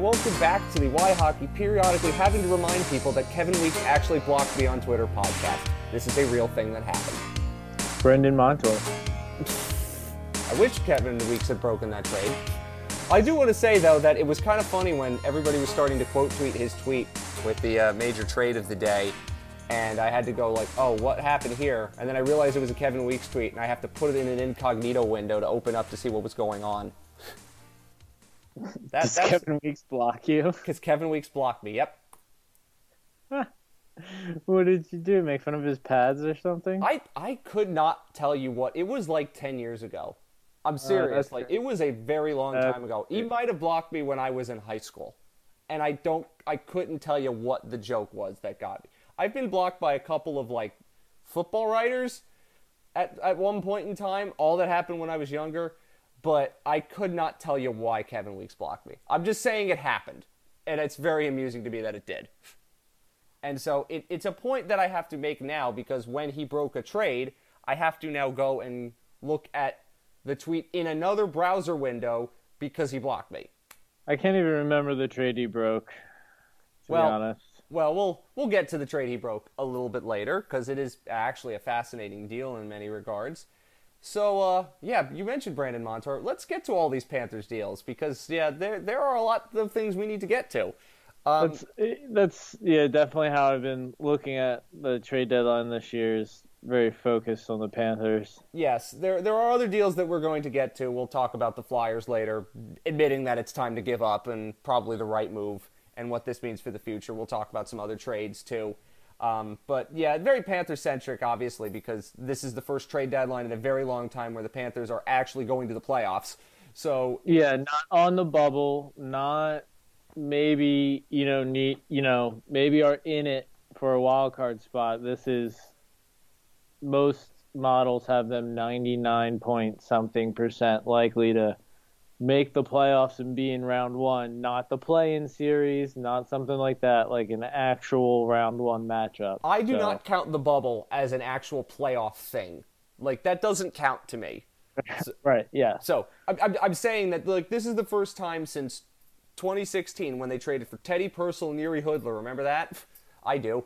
and welcome back to the Why Hockey periodically having to remind people that Kevin Weekes actually blocked me on Twitter podcast. This is a real thing that happened. Brandon Montour. I wish Kevin Weekes had broken that trade. I do want to say, though, that it was kind of funny when everybody was starting to quote tweet his tweet with the uh, major trade of the day. And I had to go like, oh, what happened here? And then I realized it was a Kevin Weekes tweet, and I have to put it in an incognito window to open up to see what was going on. That, Does Kevin Weekes block you? Because Kevin Weekes blocked me. Yep. what did you do? Make fun of his pads or something? I I could not tell you what. It was like ten years ago. I'm uh, serious. Uh, like it was a very long uh, time ago. He might have blocked me when I was in high school, and I don't. I couldn't tell you what the joke was that got me. I've been blocked by a couple of like football writers at at one point in time. All that happened when I was younger but I could not tell you why Kevin Weekes blocked me. I'm just saying it happened, and it's very amusing to me that it did. And so it, it's a point that I have to make now because when he broke a trade, I have to now go and look at the tweet in another browser window because he blocked me. I can't even remember the trade he broke. To well, be honest. Well, we'll we'll get to the trade he broke a little bit later because it is actually a fascinating deal in many regards. So uh, yeah, you mentioned Brandon Montour. Let's get to all these Panthers deals because yeah, there there are a lot of things we need to get to. Um, that's that's yeah, definitely how I've been looking at the trade deadline this year. Is very focused on the Panthers. Yes, there there are other deals that we're going to get to. We'll talk about the Flyers later, admitting that it's time to give up and probably the right move and what this means for the future. We'll talk about some other trades too. Um, but yeah, very Panther centric, obviously, because this is the first trade deadline in a very long time where the Panthers are actually going to the playoffs. So yeah, not on the bubble, not maybe you know need you know maybe are in it for a wild card spot. This is most models have them 99 point something percent likely to make the playoffs and be in round one, not the play-in series, not something like that, like an actual round one matchup. I do so. not count the bubble as an actual playoff thing. Like that doesn't count to me. So, right. Yeah. So I'm, I'm saying that like this is the first time since 2016 when they traded for Teddy Purcell and Jiri Hudler. Remember that? I do.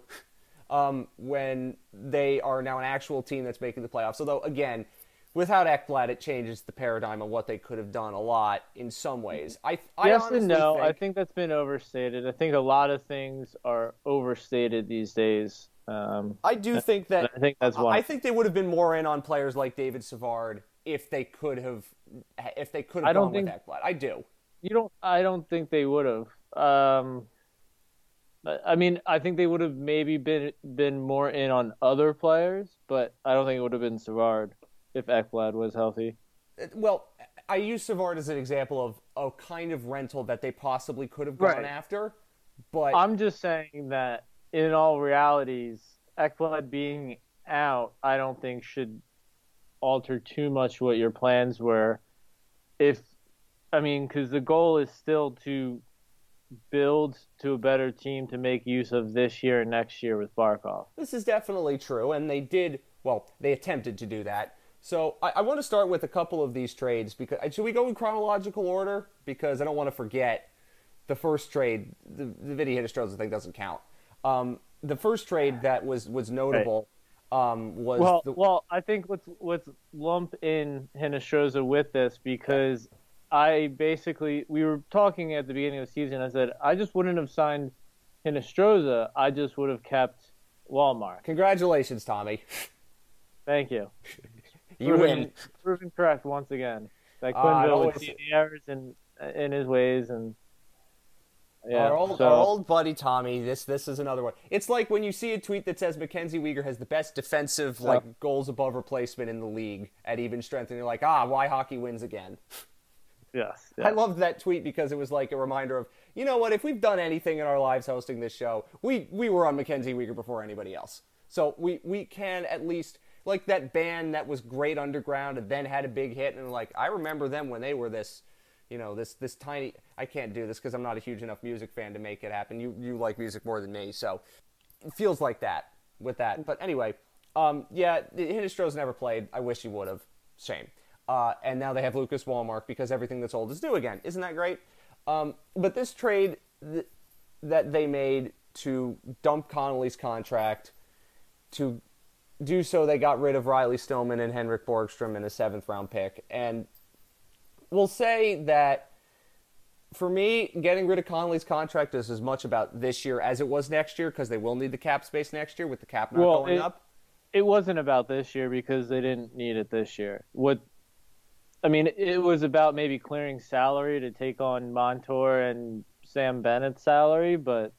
Um, when they are now an actual team that's making the playoffs. Although again, without Ekblad, it changes the paradigm of what they could have done a lot in some ways. I, I yes and no. Think, I think that's been overstated. I think a lot of things are overstated these days. Um, I do think that. I think that's one. I think they would have been more in on players like David Savard if they could have, if they could have I don't gone think, with Ekblad. I do. You don't. I don't think they would have. Um, I mean, I think they would have maybe been been more in on other players, but I don't think it would have been Savard if Ekblad was healthy. Well, I use Savard as an example of a kind of rental that they possibly could have gone right. after, but I'm just saying that in all realities, Ekblad being out, I don't think should alter too much what your plans were. If I mean, because the goal is still to build to a better team to make use of this year and next year with Barkov. This is definitely true, and they did. Well, they attempted to do that so I, I, want to start with a couple of these trades because should we go in chronological order because I don't want to forget the first trade. The, the Vinny Hinostroza thing doesn't count. Um, the first trade that was was notable um, was well. The... well, I think let's let's lump in Hinostroza with this because I basically we were talking at the beginning of the season. I said I just wouldn't have signed Hinostroza. I just would have kept Wallmark. Congratulations, Tommy. Thank you. You proven, win. Proven correct once again. That Quenneville uh, would see the errors in in his ways and. Yeah, our old, so. our old buddy Tommy. This this is another one. It's like when you see a tweet that says MacKenzie Weegar has the best defensive so. like goals above replacement in the league at even strength, and you're like, ah, why hockey wins again? Yes, yes. I loved that tweet because it was like a reminder of, you know what, if we've done anything in our lives hosting this show, we we were on MacKenzie Weegar before anybody else. So we we can at least like that band that was great underground and then had a big hit and like I remember them when they were this you know this this tiny I can't do this because I'm not a huge enough music fan to make it happen. You you like music more than me, so it feels like that with that. But anyway, um, yeah, Hinostroza never played. I wish he would have. Shame. Uh, and now they have Lucas Wallmark because everything that's old is new again. Isn't that great? Um, but this trade th- that they made to dump Connolly's contract, to do so, they got rid of Riley Stillman and Henrik Borgstrom in a seventh round pick. And we'll say that for me, getting rid of Connolly's contract is as much about this year as it was next year because they will need the cap space next year with the cap not well, going it, up. It wasn't about this year because they didn't need it this year. What I mean, it was about maybe clearing salary to take on Montour and Sam Bennett's salary, but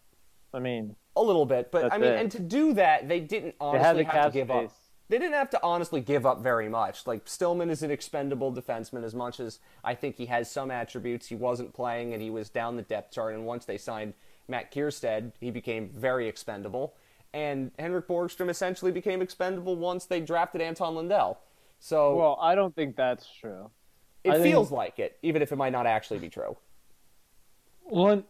I mean, a little bit. But I mean, it. and to do that, they didn't honestly they have to give space. up they didn't have to honestly give up very much. Like Stillman is an expendable defenseman as much as I think he has some attributes. He wasn't playing and he was down the depth chart. And once they signed Matt Kiersted, he became very expendable. And Henrik Borgstrom essentially became expendable once they drafted Anton Lundell. So well, I don't think that's true. It I feels think... like it, even if it might not actually be true. One,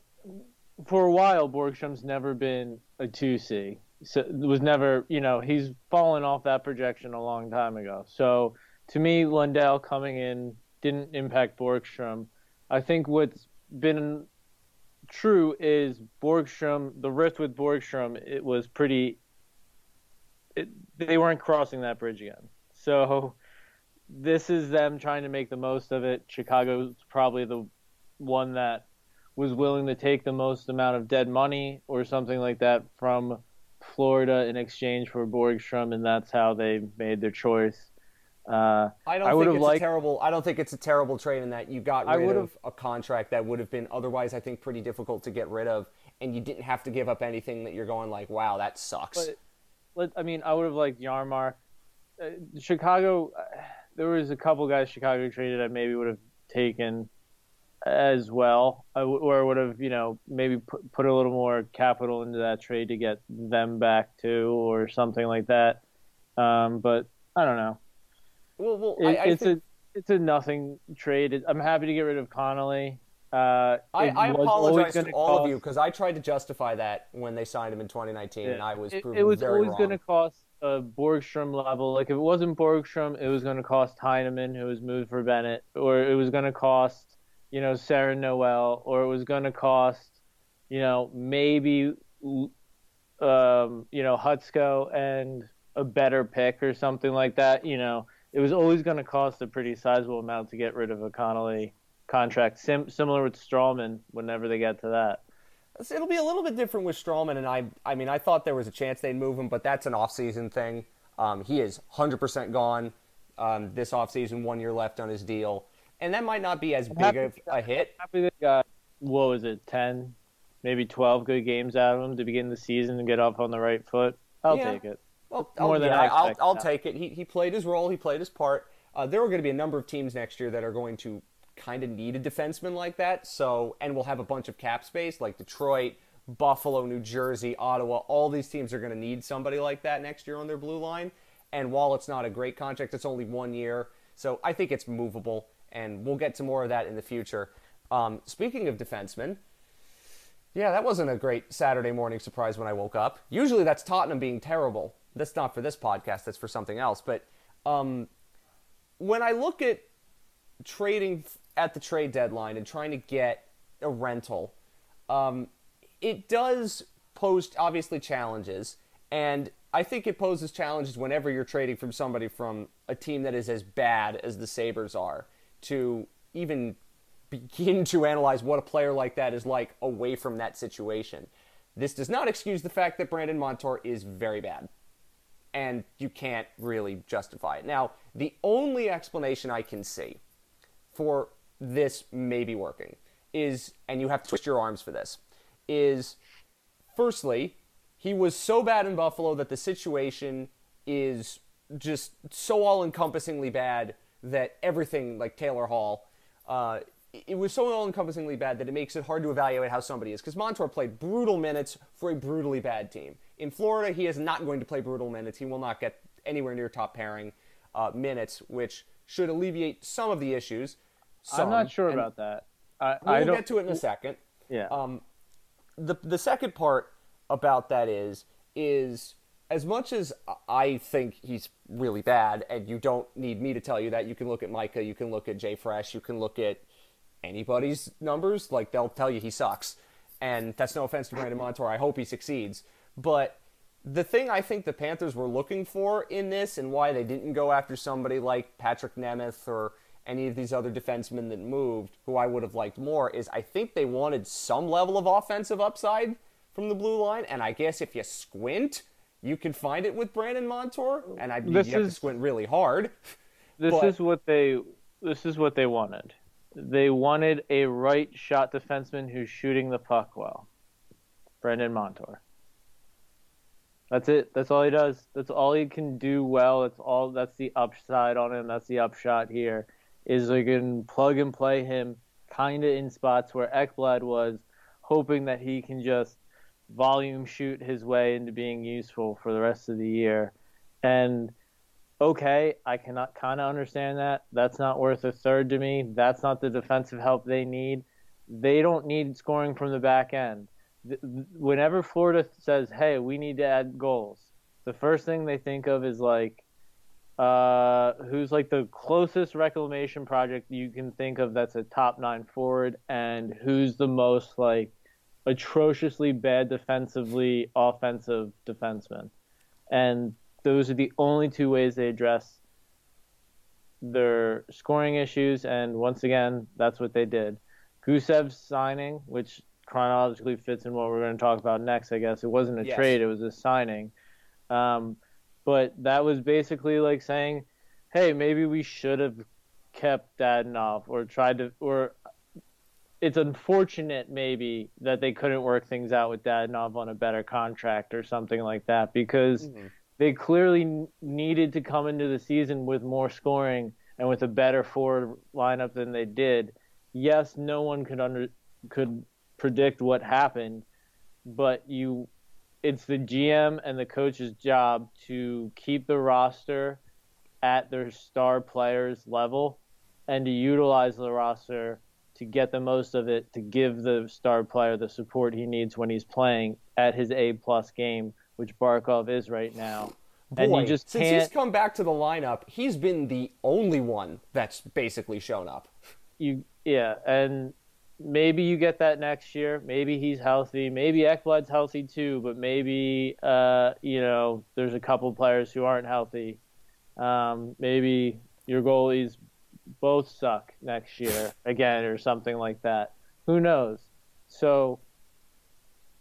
for a while, Borgstrom's never been a two C so was never, you know, he's fallen off that projection a long time ago. So to me, Lundell coming in didn't impact Borgstrom. I think what's been true is Borgstrom, the rift with Borgstrom, it was pretty. It, they weren't crossing that bridge again. So this is them trying to make the most of it. Chicago's probably the one that was willing to take the most amount of dead money or something like that from Florida in exchange for Borgstrom, and that's how they made their choice. Uh, I don't I think it's liked, a terrible. I don't think it's a terrible trade in that you got rid of a contract that would have been otherwise, I think, pretty difficult to get rid of, and you didn't have to give up anything that you're going like, wow, that sucks. But, I mean, I would have liked Jarnmark. Uh, Chicago, uh, there was a couple guys Chicago traded I maybe would have taken as well, or would have you know maybe put, put a little more capital into that trade to get them back too, or something like that. Um, but I don't know. Well, well, it, I, I it's think... a it's a nothing trade. I'm happy to get rid of Connolly. Uh, I, I apologize to all cost... of you because I tried to justify that when they signed him in 2019, yeah. and I was it, proven it was always going to cost a Borgstrom level. Like if it wasn't Borgstrom, it was going to cost Heineman, who was moved for Bennett, or it was going to cost you know, Serron Noel, or it was going to cost, you know, maybe, um, you know, Hutsko and a better pick or something like that. You know, it was always going to cost a pretty sizable amount to get rid of a Connolly contract, Sim- similar with Stralman whenever they get to that. It'll be a little bit different with Stralman, and I, I mean, I thought there was a chance they'd move him, but that's an off-season thing. Um, he is 100% gone um, this off-season, one year left on his deal and that might not be as big happy, of a hit. Happy they got what was it, ten, maybe twelve good games out of him to begin the season and get off on the right foot. I'll yeah. take it. Well, more than yeah, I I'll, I'll take it. He he played his role. He played his part. Uh, there are going to be a number of teams next year that are going to kind of need a defenseman like that. So, and we'll have a bunch of cap space like Detroit, Buffalo, New Jersey, Ottawa. All these teams are going to need somebody like that next year on their blue line. And while it's not a great contract, it's only one year. So I think it's movable and we'll get to more of that in the future. Um, speaking of defensemen, yeah, that wasn't a great Saturday morning surprise when I woke up. Usually that's Tottenham being terrible. That's not for this podcast, that's for something else. But um, when I look at trading at the trade deadline and trying to get a rental, um, it does pose obviously challenges. And I think it poses challenges whenever you're trading from somebody from a team that is as bad as the Sabres are to even begin to analyze what a player like that is like away from that situation. This does not excuse the fact that Brandon Montour is very bad. And you can't really justify it. Now, the only explanation I can see for this maybe working is, and you have to twist your arms for this, is firstly, he was so bad in Buffalo that the situation is just so all encompassingly bad that everything like Taylor Hall, uh, it was so all-encompassingly bad that it makes it hard to evaluate how somebody is. Because Montour played brutal minutes for a brutally bad team. In Florida, he is not going to play brutal minutes. He will not get anywhere near top pairing uh, minutes, which should alleviate some of the issues. Some, I'm not sure about that. I, we'll I get to it in a second. Yeah. Um, the the second part about that is is as much as I think he's really bad, and you don't need me to tell you that, you can look at Micah, you can look at JFresh, you can look at anybody's numbers. Like they'll tell you he sucks, and that's no offense to Brandon Montour. I hope he succeeds, but the thing I think the Panthers were looking for in this, and why they didn't go after somebody like Patrick Nemeth or any of these other defensemen that moved, who I would have liked more, is I think they wanted some level of offensive upside from the blue line, and I guess if you squint, you can find it with Brandon Montour, and I you have to squint really hard. This but, is what they this is what they wanted. They wanted a right shot defenseman who's shooting the puck well. Brandon Montour. That's it. That's all he does. That's all he can do well. That's all. That's the upside on him. That's the upshot here. Is they can plug and play him kind of in spots where Ekblad was, hoping that he can just volume shoot his way into being useful for the rest of the year. And okay, I cannot kind of understand that. That's not worth a third to me. That's not the defensive help they need. They don't need scoring from the back end whenever Florida says, "Hey, we need to add goals," the first thing they think of is like, uh, who's like the closest reclamation project you can think of that's a top nine forward, and who's the most like atrociously bad defensively offensive defenseman, and those are the only two ways they address their scoring issues, and once again, that's what they did. Gusev's signing, which chronologically fits in what we're going to talk about next. I guess it wasn't a yes. trade; it was a signing. Um, but that was basically like saying, "Hey, maybe we should have kept Dadonov or tried to." Or it's unfortunate maybe that they couldn't work things out with Dadonov on a better contract or something like that because mm-hmm. they clearly needed to come into the season with more scoring and with a better forward lineup than they did. Yes, no one could under could predict what happened, but you it's the GM and the coach's job to keep the roster at their star players level and to utilize the roster to get the most of it to give the star player the support he needs when he's playing at his A plus game, which Barkov is right now. Boy, and you just since can't... he's come back to the lineup, he's been the only one that's basically shown up. You yeah, and maybe you get that next year. Maybe he's healthy. Maybe Ekblad's healthy too, but maybe uh, you know there's a couple players who aren't healthy. Um, maybe your goalies both suck next year again, or something like that. Who knows? So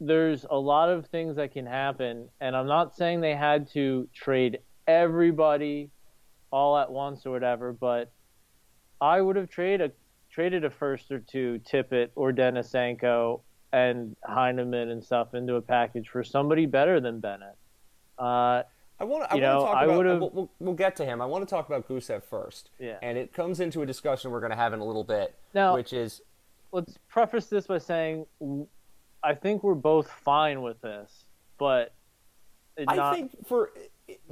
there's a lot of things that can happen, and I'm not saying they had to trade everybody all at once or whatever, but I would have traded a traded a first or two, Tippett or Denisenko and Heineman and stuff into a package for somebody better than Bennett. Uh, I want to. talk I about. We'll, we'll, we'll, get to him. I want to talk about Gusev first. Yeah. And it comes into a discussion we're going to have in a little bit, now, which is. Let's preface this by saying, I think we're both fine with this, but. I think for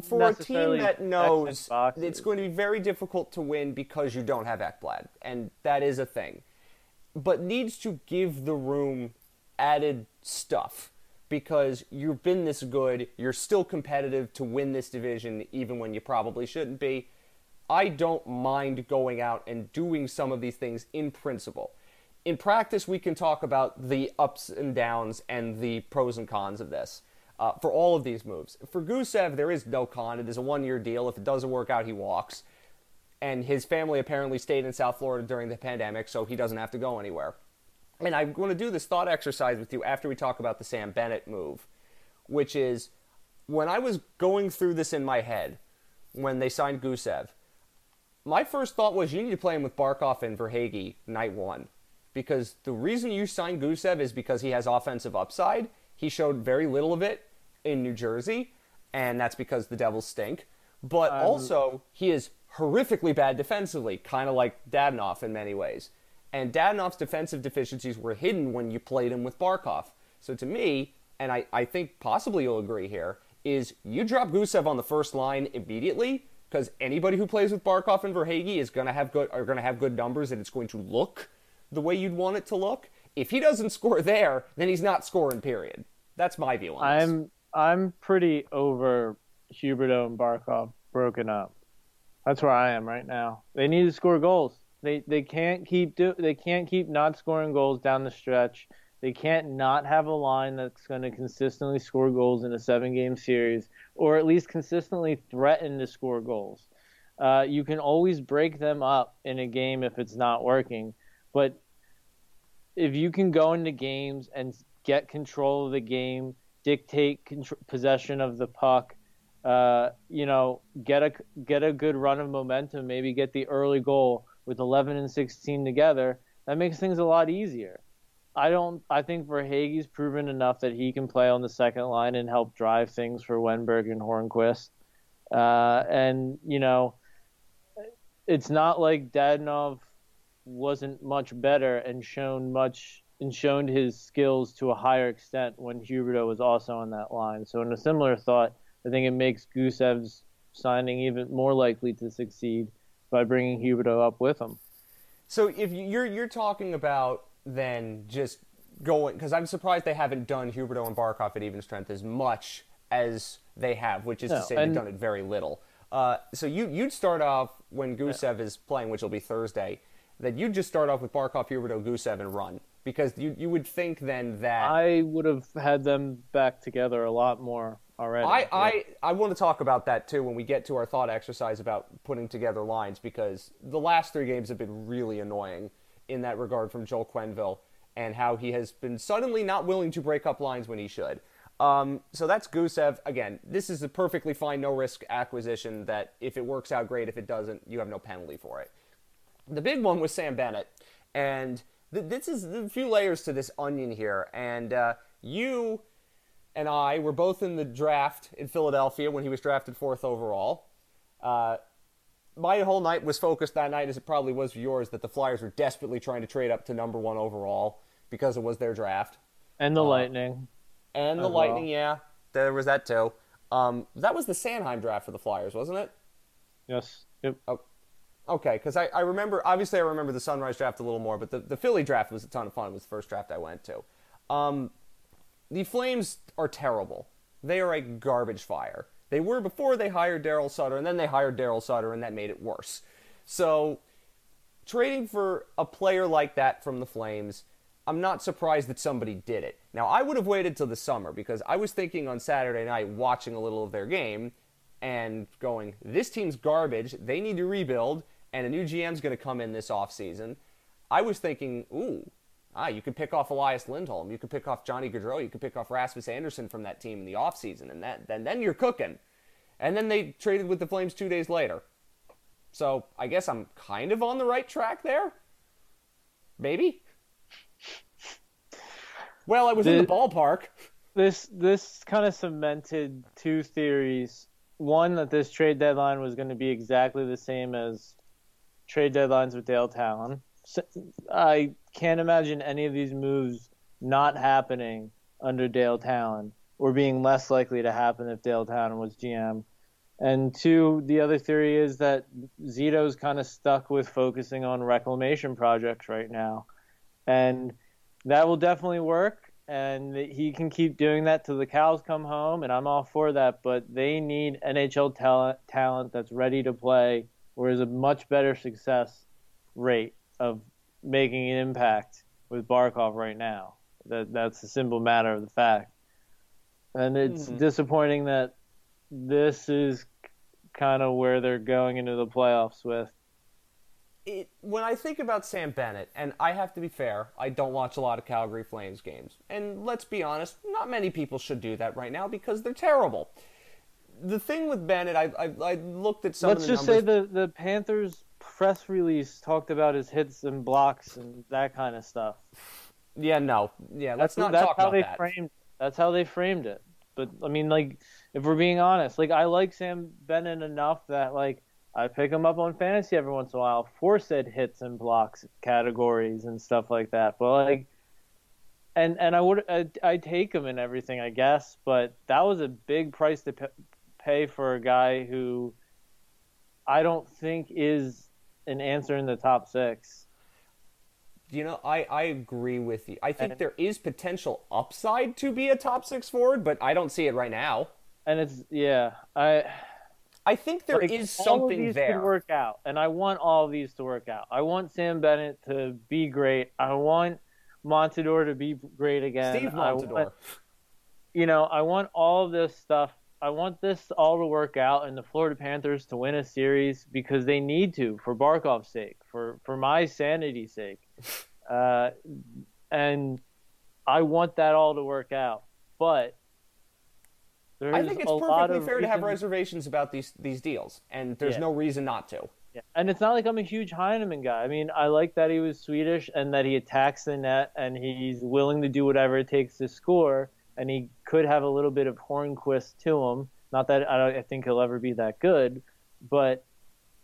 for a team that knows it's going to be very difficult to win because you don't have Ekblad, and that is a thing, but needs to give the room added stuff because you've been this good, you're still competitive to win this division even when you probably shouldn't be. I don't mind going out and doing some of these things in principle. In practice, we can talk about the ups and downs and the pros and cons of this uh, for all of these moves. For Gusev, there is no con. It is a one year deal. If it doesn't work out, he walks. And his family apparently stayed in South Florida during the pandemic, so he doesn't have to go anywhere. And I'm going to do this thought exercise with you after we talk about the Sam Bennett move, which is when I was going through this in my head when they signed Gusev, my first thought was you need to play him with Barkov and Verhaeghe night one. Because the reason you signed Gusev is because he has offensive upside. He showed very little of it in New Jersey, and that's because the Devils stink. But um, also, he is horrifically bad defensively, kind of like Dadonov in many ways. And Dadonov's defensive deficiencies were hidden when you played him with Barkov. So to me, and I, I think possibly you'll agree here, is you drop Gusev on the first line immediately because anybody who plays with Barkov and Verhaeghe is going to have good are going to have good numbers and it's going to look the way you'd want it to look. If he doesn't score there, then he's not scoring. Period. That's my view on this. I'm. I'm pretty over Huberdeau and Barkov broken up. That's where I am right now. They need to score goals. They they can't keep do they can't keep not scoring goals down the stretch. They can't not have a line that's going to consistently score goals in a seven game series, or at least consistently threaten to score goals. Uh, you can always break them up in a game if it's not working, but if you can go into games and get control of the game, dictate contr- possession of the puck, uh, you know, get a get a good run of momentum, maybe get the early goal with 11 and 16 together, that makes things a lot easier. I don't. I think Verhaeghe's proven enough that he can play on the second line and help drive things for Wennberg and Hornqvist. Uh, and you know, it's not like Dadonov wasn't much better and shown much and shown his skills to a higher extent when Huberdeau was also on that line. So in a similar thought, I think it makes Gusev's signing even more likely to succeed by bringing Huberdeau up with him. So if you're you're talking about then just going because I'm surprised they haven't done Huberdeau and Barkov at even strength as much as they have, which is no, to say they've done it very little. Uh, so you you'd start off when Gusev yeah. is playing, which will be Thursday. That you'd just start off with Barkov, Huberdeau, Gusev, and run because you you would think then that I would have had them back together a lot more already. I, yeah. I, I want to talk about that too when we get to our thought exercise about putting together lines because the last three games have been really annoying in that regard from Joel Quenneville and how he has been suddenly not willing to break up lines when he should. Um, so that's Gusev. Again, this is a perfectly fine, no risk acquisition that if it works out, great. If it doesn't, you have no penalty for it. The big one was Sam Bennett. And th- this is a few layers to this onion here. And uh, you and I were both in the draft in Philadelphia when he was drafted fourth overall. Uh, my whole night was focused that night, as it probably was for yours, that the Flyers were desperately trying to trade up to number one overall because it was their draft. And the uh, Lightning. And the Lightning, yeah. There was that too. Um, that was the Sanheim draft for the Flyers, wasn't it? Yes. Yep. Oh, okay, because I, I remember, obviously, I remember the Sunrise draft a little more, but the, the Philly draft was a ton of fun. It was the first draft I went to. Um, the Flames are terrible. They are a garbage fire. They were before they hired Daryl Sutter, and then they hired Daryl Sutter, and that made it worse. So, trading for a player like that from the Flames, I'm not surprised that somebody did it. Now, I would have waited till the summer because I was thinking on Saturday night, watching a little of their game, and going, this team's garbage. They need to rebuild, and a new GM's going to come in this offseason. I was thinking, ooh, Ah, you could pick off Elias Lindholm. You could pick off Johnny Gaudreau. You could pick off Rasmus Andersson from that team in the offseason, and that, then, then you're cooking. And then they traded with the Flames two days later. So I guess I'm kind of on the right track there. Maybe. Well, I was in the ballpark. This this kind of cemented two theories. One that this trade deadline was going to be exactly the same as trade deadlines with Dale Tallon. I can't imagine any of these moves not happening under Dale Tallon or being less likely to happen if Dale Tallon was GM. And two, the other theory is that Zito's kind of stuck with focusing on reclamation projects right now. And that will definitely work. And he can keep doing that till the cows come home. And I'm all for that. But they need NHL talent, talent that's ready to play, or is a much better success rate of making an impact with Barkov right now. That that's a simple matter of the fact. And it's mm-hmm. disappointing that this is kind of where they're going into the playoffs with. It, when I think about Sam Bennett, and I have to be fair, I don't watch a lot of Calgary Flames games. And let's be honest, not many people should do that right now because they're terrible. The thing with Bennett, I, I, I looked at some let's just numbers. say the, the Panthers press release talked about his hits and blocks and that kind of stuff. Yeah, no, yeah, let's that's, not that's talk how about they that. framed. That's how they framed it. But I mean, like, if we're being honest, like I like Sam Bennett enough that like I pick him up on fantasy every once in a while for said hits and blocks categories and stuff like that. But like, and and I would I I take him in everything, I guess. But that was a big price to pay for a guy who I don't think is an answer in the top six. You know, I, I agree with you. I think and, there is potential upside to be a top six forward, but I don't see it right now. And it's yeah, I I think there like, is something all of these there. Could work out, and I want all of these to work out. I want Sam Bennett to be great. I want Montador to be great again. Steve Montador. Want, you know, I want all of this stuff. I want this all to work out, and the Florida Panthers to win a series because they need to for Barkov's sake, for for my sanity's sake, uh, and I want that all to work out. But I think it's perfectly fair to have reservations about these these deals, and there's yeah. no reason not to. Yeah. And it's not like I'm a huge Heineman guy. I mean, I like that he was Swedish and that he attacks the net and he's willing to do whatever it takes to score. And he could have a little bit of Hornqvist to him. Not that I, I think he'll ever be that good, but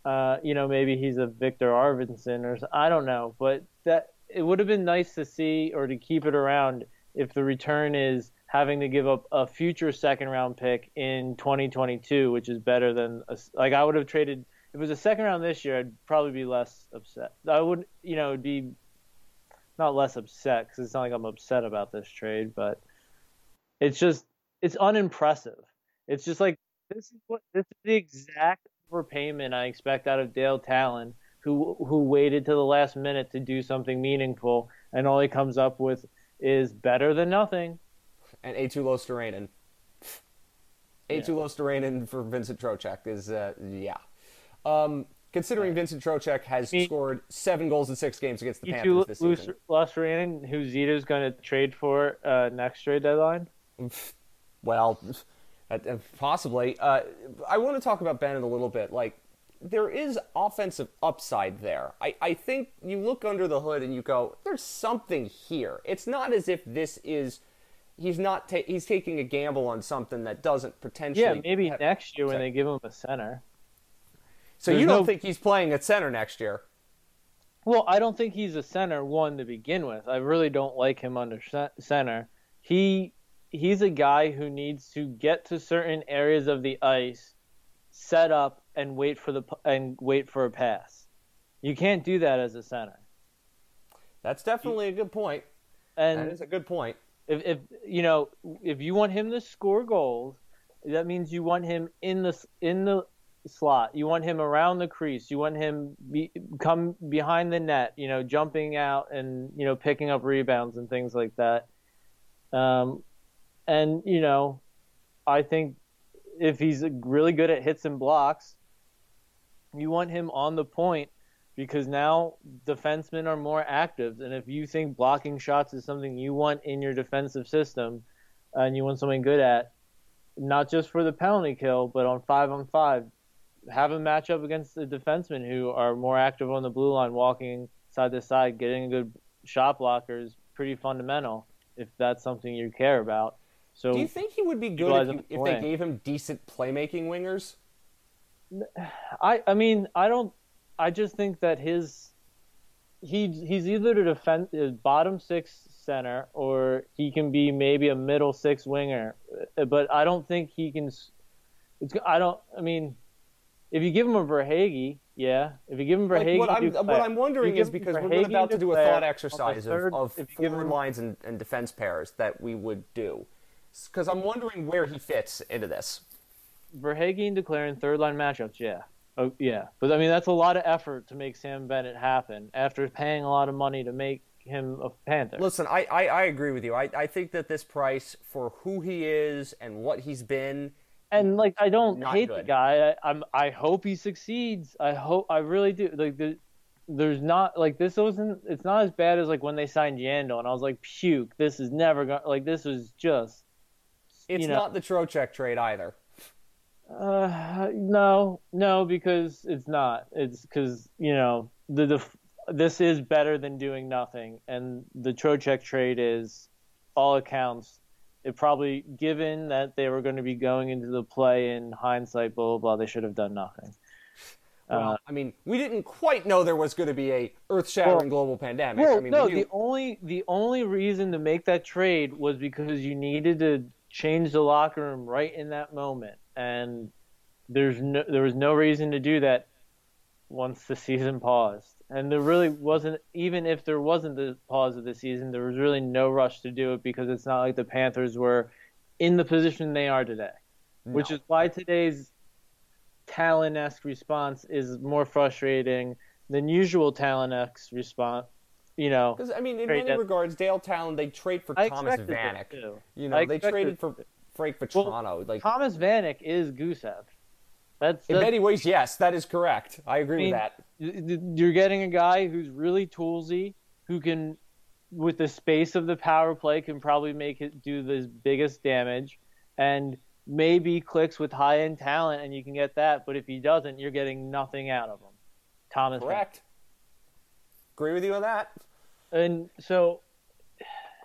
uh, you know, maybe he's a Viktor Arvidsson or I don't know. But that it would have been nice to see or to keep it around if the return is having to give up a future second round pick in 2022, which is better than a, like I would have traded if it was a second round this year. I'd probably be less upset. I would, you know, it'd be not less upset because it's not like I'm upset about this trade, but it's just it's unimpressive. It's just like this is what this is the exact overpayment I expect out of Dale Tallon, who who waited to the last minute to do something meaningful, and all he comes up with is better than nothing and Eetu Luostarinen. Eetu yeah. Luostarinen for Vincent Trocheck is, uh, yeah. Um, considering Vincent Trocheck has scored seven goals in six games against the Panthers this season. Luostarinen, who Zito's going to trade for uh, next trade deadline? Well, uh, possibly. Uh, I want to talk about Bennett a little bit. Like, there is offensive upside there. I, I think you look under the hood and you go, there's something here. It's not as if this is he's not ta- he's taking a gamble on something that doesn't potentially. Yeah, maybe next year when they give him a center. So There's you don't no... think he's playing at center next year? Well, I don't think he's a center one to begin with. I really don't like him under center. He he's a guy who needs to get to certain areas of the ice, set up and wait for the and wait for a pass. You can't do that as a center. That's definitely a good point. And that is a good point if, if you know if you want him to score goals, that means you want him in the in the slot. You want him around the crease. You want him be, come behind the net. You know, jumping out and you know picking up rebounds and things like that. Um, and you know, I think if he's uh, really good at hits and blocks, you want him on the point because now defensemen are more active. And if you think blocking shots is something you want in your defensive system and you want something good at, not just for the penalty kill, but on five on five, have a matchup against the defensemen who are more active on the blue line, walking side to side, getting a good shot blocker is pretty fundamental if that's something you care about. So, do you think he would be good if, you, if they gave him decent playmaking wingers? I I mean I don't I just think that his he he's either to defend his uh, bottom six center or he can be maybe a middle six winger, uh, but I don't think he can. It's I don't. I mean, if you give him a Verhaeghe, yeah. If you give him Verhaeghe, like what, I'm, what I'm wondering is because we're about to do a thought exercise of, of forward him, lines and, and defense pairs that we would do, because I'm wondering where he fits into this. And Duclair in third line matchups, yeah. Oh yeah, but I mean that's a lot of effort to make Sam Bennett happen after paying a lot of money to make him a Panther. Listen, I, I, I agree with you. I, I think that this price for who he is and what he's been and like I don't hate good. the guy. I, am I hope he succeeds. I hope I really do. Like the, there's not like this wasn't. It's not as bad as like when they signed Yandle, and I was like, puke. This is never going. Like this was just. It's you know, not the Trocheck trade either. Uh, no, no, because it's not. It's because you know the, the this is better than doing nothing, and the Trocheck trade is all accounts. It probably, given that they were going to be going into the play in hindsight, blah blah blah, they should have done nothing. Well, uh, I mean, we didn't quite know there was going to be a earth-shattering well, global pandemic. Well, I mean, no, the only the only reason to make that trade was because you needed to change the locker room right in that moment and there's no there was no reason to do that once the season paused. And there really wasn't even if there wasn't the pause of the season, there was really no rush to do it because it's not like the Panthers were in the position they are today. No. Which is why today's Tallon esque response is more frustrating than usual Tallon esque response. You know, because I mean, in many regards, Dale Tallon they trade for I Thomas Vanek. You know, they traded for Frank Vatrano. Well, like Thomas Vanek is Gusev. That's, that's in many ways, yes, that is correct. I agree I mean, with that. You're getting a guy who's really toolsy, who can, with the space of the power play, can probably make it do the biggest damage, and maybe clicks with high end talent, and you can get that. But if he doesn't, you're getting nothing out of him. Thomas. Correct. Agree with you on that. And so,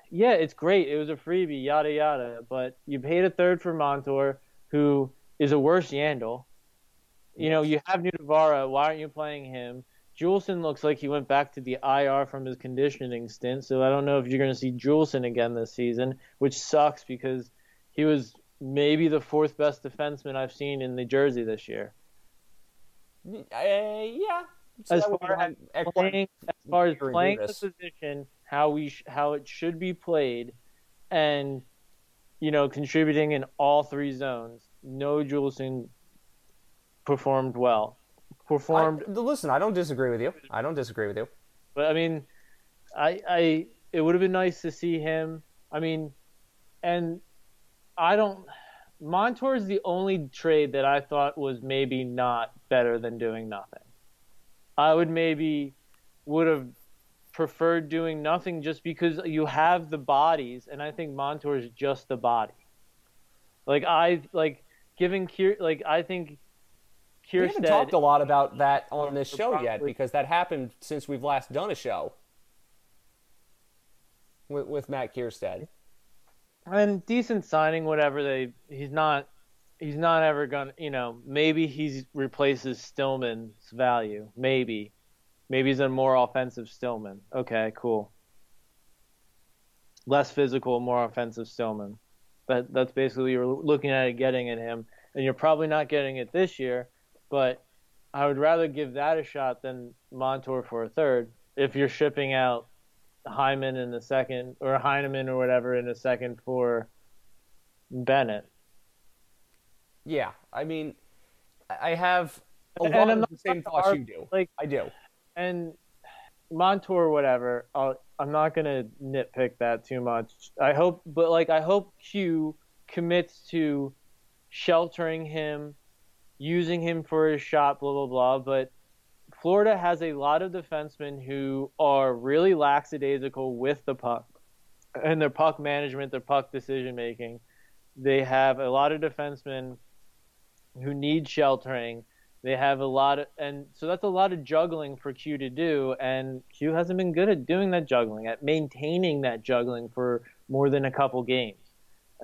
yeah, it's great. It was a freebie, yada yada. But you paid a third for Montour, who is a worse Yandle. You know, you have Nutivaara. Why aren't you playing him? Juulsen looks like he went back to the IR from his conditioning stint, so I don't know if you're going to see Juulsen again this season, which sucks because he was maybe the fourth best defenseman I've seen in the jersey this year. Uh, yeah, as far as playing, as far as playing the position, how we sh- how it should be played, and you know contributing in all three zones. No Juulsen performed well. Performed. I, listen, I don't disagree with you. I don't disagree with you. But I mean, I I it would have been nice to see him. I mean, and I don't. Montour is the only trade that I thought was maybe not better than doing nothing. I would maybe would have preferred doing nothing just because you have the bodies, and I think Montour is just the body. Like I like giving Kier, like I think Kiersted. We haven't talked a lot about that on this show yet because that happened since we've last done a show with, with Matt Kiersted. And decent signing, whatever they. He's not he's not ever gonna, you know, maybe he replaces Stillman's value. Maybe, maybe he's a more offensive Stillman. Okay, cool. Less physical, more offensive Stillman. but that's basically you're looking at it getting at him, and you're probably not getting it this year. But I would rather give that a shot than Montour for a third. If you're shipping out Hyman in the second, or Heineman or whatever in a second for Bennett. Yeah, I mean, I have a and lot of the same thoughts you do. Like I do. And Montour, whatever. i am not gonna nitpick that too much. I hope, but like I hope Q commits to sheltering him, using him for his shot, blah blah blah. But Florida has a lot of defensemen who are really lackadaisical with the puck and their puck management, their puck decision making. They have a lot of defensemen who need sheltering. They have a lot of, and so that's a lot of juggling for Q to do, and Q hasn't been good at doing that juggling, at maintaining that juggling for more than a couple games.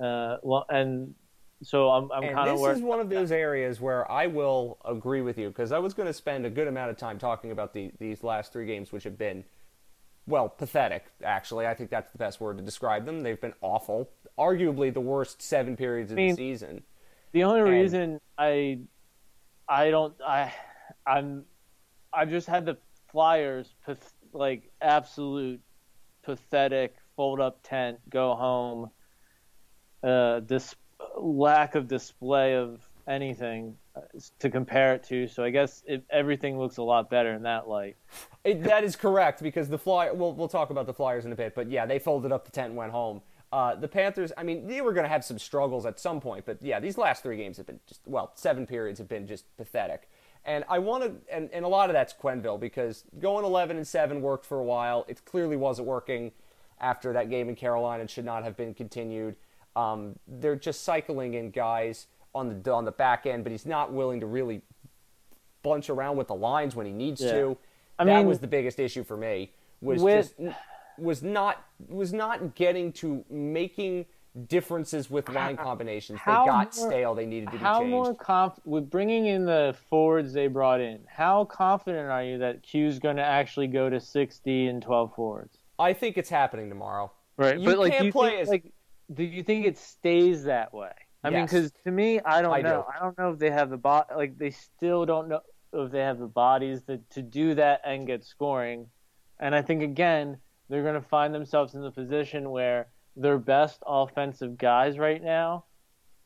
Uh, well, and so I'm, I'm kind of. This is one of those areas where I will agree with you because I was going to spend a good amount of time talking about the, these last three games, which have been, well, pathetic. Actually, I think that's the best word to describe them. They've been awful, arguably the worst seven periods of I mean, the season. The only and, reason I I don't I I'm I've just had the Flyers like absolute pathetic fold up tent go home uh this lack of display of anything uh, to compare it to. So i guess it, everything looks a lot better in that light. It, that is correct because the fly we'll, we'll talk about the flyers in a bit but yeah they folded up the tent and went home uh, the Panthers, I mean, they were going to have some struggles at some point, but yeah, these last three games have been just, well, seven periods have been just pathetic. And I want to, and, and a lot of that's Quenneville because going 11 and 7 worked for a while. It clearly wasn't working after that game in Carolina and should not have been continued. Um, they're just cycling in guys on the on the back end, but he's not willing to really bunch around with the lines when he needs yeah. to. I that mean, was the biggest issue for me. Was with, just was not was not getting to making differences with line combinations. How they got more, stale. They needed to be how changed. more conf- with bringing in the forwards they brought in? How confident are you that Q's going to actually go to sixty and twelve forwards? I think it's happening tomorrow. Right, you but like, can't play think, as... like, do you think it stays that way? I yes. mean, because to me, I don't I know. Do. I don't know if they have the bot. Like, they still don't know if they have the bodies to to do that and get scoring. And I think again, they're going to find themselves in the position where their best offensive guys right now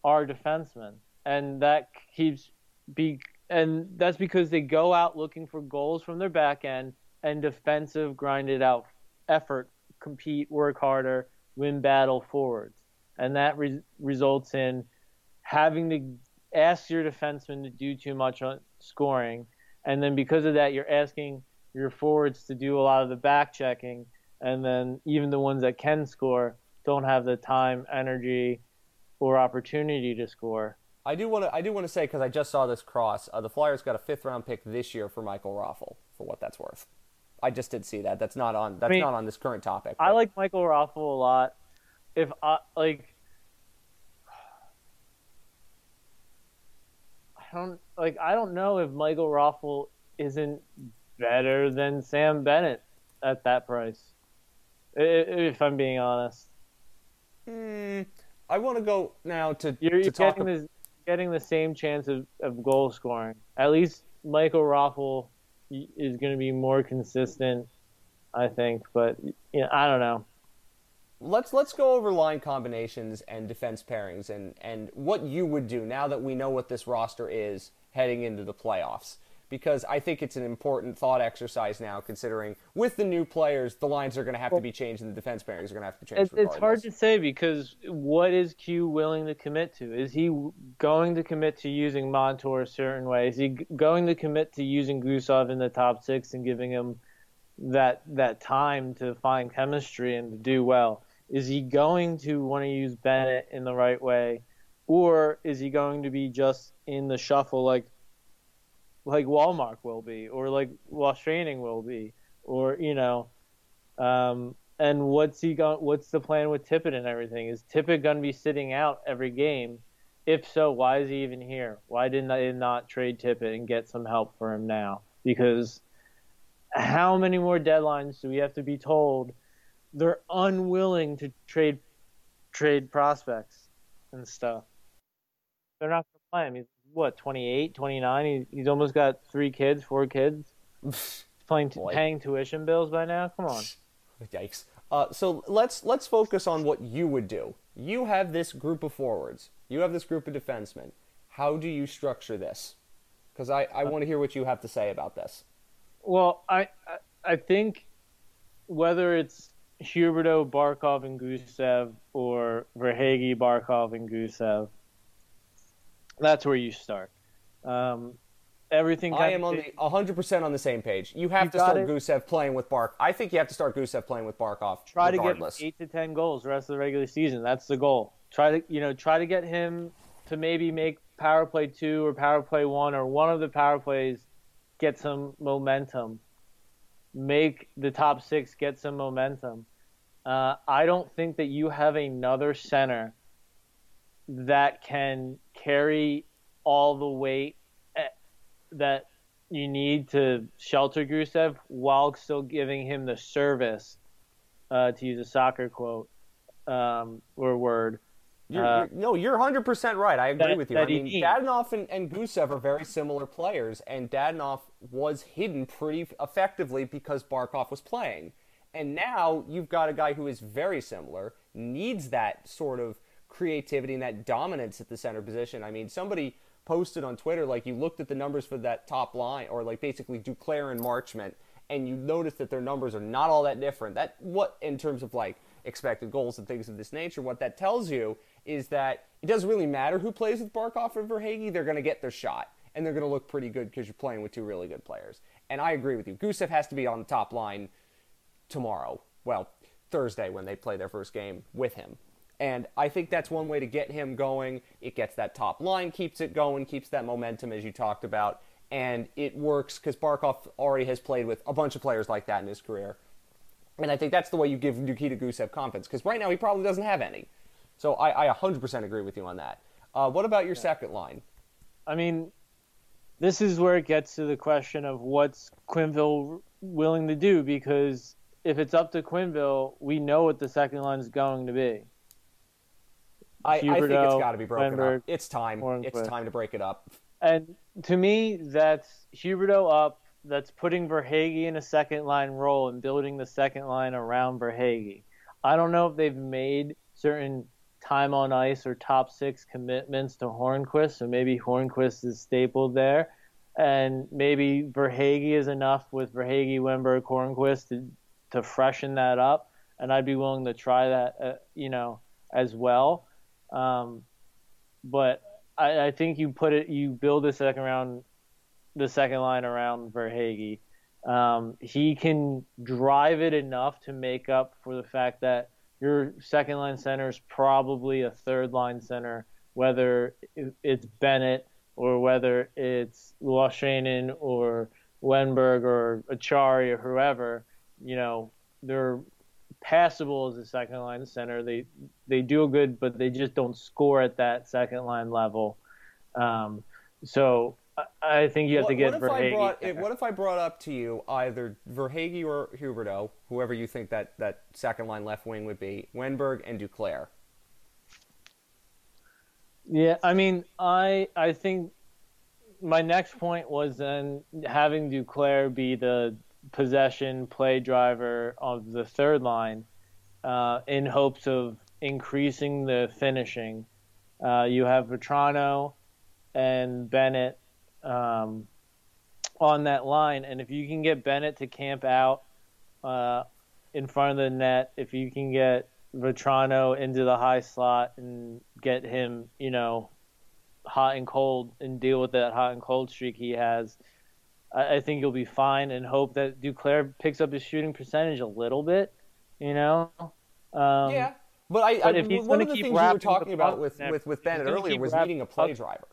are defensemen, and that keeps be and that's because they go out looking for goals from their back end and defensive grinded out effort, compete, work harder, win battle forwards, and that re- results in having to ask your defenseman to do too much on scoring, and then because of that, you're asking your forwards to do a lot of the back checking, and then even the ones that can score don't have the time, energy, or opportunity to score. I do want to. I do want to say because I just saw this cross. Uh, the Flyers got a fifth round pick this year for Michael Raffl, for what that's worth. I just did see that. That's not on. That's I mean, not on this current topic. But. I like Michael Raffl a lot. If I like, I don't like. I don't know if Michael Raffl isn't better than Sam Bennett at that price. If I'm being honest. Mm, I want to go now to. You're, to you're getting, the, getting the same chance of, of goal scoring. At least Michael Raffl is going to be more consistent, I think. But you know, I don't know. Let's let's go over line combinations and defense pairings and and what you would do now that we know what this roster is heading into the playoffs because I think it's an important thought exercise now, considering with the new players, the lines are going to have to be changed and the defense pairings are going to have to change. It's hard to say because what is Q willing to commit to? Is he going to commit to using Montour a certain way? Is he going to commit to using Gusev in the top six and giving him that that time to find chemistry and to do well? Is he going to want to use Bennett in the right way? Or is he going to be just in the shuffle like like Wallmark will be, or like Luostarinen will be, or you know, um, and what's he going? What's the plan with Tippett and everything? Is Tippett going to be sitting out every game? If so, why is he even here? Why didn't I not trade Tippett and get some help for him now? Because how many more deadlines do we have to be told they're unwilling to trade trade prospects and stuff? They're not going to play him. He's what 28, 29. He, he's almost got three kids, four kids. playing t- paying tuition bills by now. Come on. Yikes. Uh, so let's let's focus on what you would do. You have this group of forwards. You have this group of defensemen. How do you structure this? Because I, I want to hear what you have to say about this. Well, I I think whether it's Huberdeau, Barkov, and Gusev, or Verhaeghe, Barkov, and Gusev, that's where you start. Um, everything. I am on the 100% on the same page. You have you to start it. Gusev playing with Bark. I think you have to start Gusev playing with Barkov. Try regardless. to get eight to ten goals the rest of the regular season. That's the goal. Try to you know try to get him to maybe make power play two or power play one or one of the power plays get some momentum. Make the top six get some momentum. Uh, I don't think that you have another center that can carry all the weight eh, that you need to shelter Gusev while still giving him the service, uh, to use a soccer quote um, or word. You're, uh, you're, no, you're 100% right. I agree that, with you. I mean, Dadonov and, and Gusev are very similar players, and Dadonov was hidden pretty effectively because Barkov was playing. And now you've got a guy who is very similar, needs that sort of creativity and that dominance at the center position. I mean, somebody posted on Twitter like you looked at the numbers for that top line, or like basically Duclair and Marchment, and you notice that their numbers are not all that different. That what in terms of like expected goals and things of this nature, what that tells you is that it doesn't really matter who plays with Barkov or Verhaeghe, they're going to get their shot and they're going to look pretty good because you're playing with two really good players. And I agree with you. Gusev has to be on the top line tomorrow. Well, Thursday when they play their first game with him. And I think that's one way to get him going. It gets that top line, keeps it going, keeps that momentum as you talked about. And it works because Barkov already has played with a bunch of players like that in his career. And I think that's the way you give Nikita Gusev confidence because right now he probably doesn't have any. So I, I 100% agree with you on that. Uh, what about your yeah. second line? I mean, this is where it gets to the question of what's Quenneville willing to do because if it's up to Quenneville, we know what the second line is going to be. I, I think it's got to be broken up. It's time. It's time to break it up. And to me, that's Huberdeau up. That's putting Verhaeghe in a second line role and building the second line around Verhaeghe. I don't know if they've made certain time on ice or top six commitments to Hornqvist, so maybe Hornqvist is stapled there. and maybe Verhaeghe is enough with Verhaeghe, Wennberg, Hornqvist to to freshen that up, and I'd be willing to try that, uh, you know, as well. Um, but I, I, think you put it, you build the second round, the second line around Verhaeghe. Um, he can drive it enough to make up for the fact that your second line center is probably a third line center, whether it's Bennett or whether it's Luostarinen or Wennberg or Acciari or whoever. You know, they're passable as a second line center. They they do good, but they just don't score at that second line level. Um, so I think you have what, to get what if Verhaeghe. I brought, what if I brought up to you either Verhaeghe or Huberdeau, whoever you think that, that second line left wing would be, Wennberg and Duclair? Yeah, I mean, I I think my next point was then having Duclair be the possession play driver of the third line uh, in hopes of increasing the finishing. Uh, you have Vatrano and Bennett um, on that line, and if you can get Bennett to camp out uh, in front of the net, if you can get Vatrano into the high slot and get him, you know, hot and cold and deal with that hot and cold streak he has, I, I think you'll be fine. And hope that Duclair picks up his shooting percentage a little bit, you know. Um, yeah, but I, but I one of the things you were talking about with, with, with Bennett earlier was needing a play driver.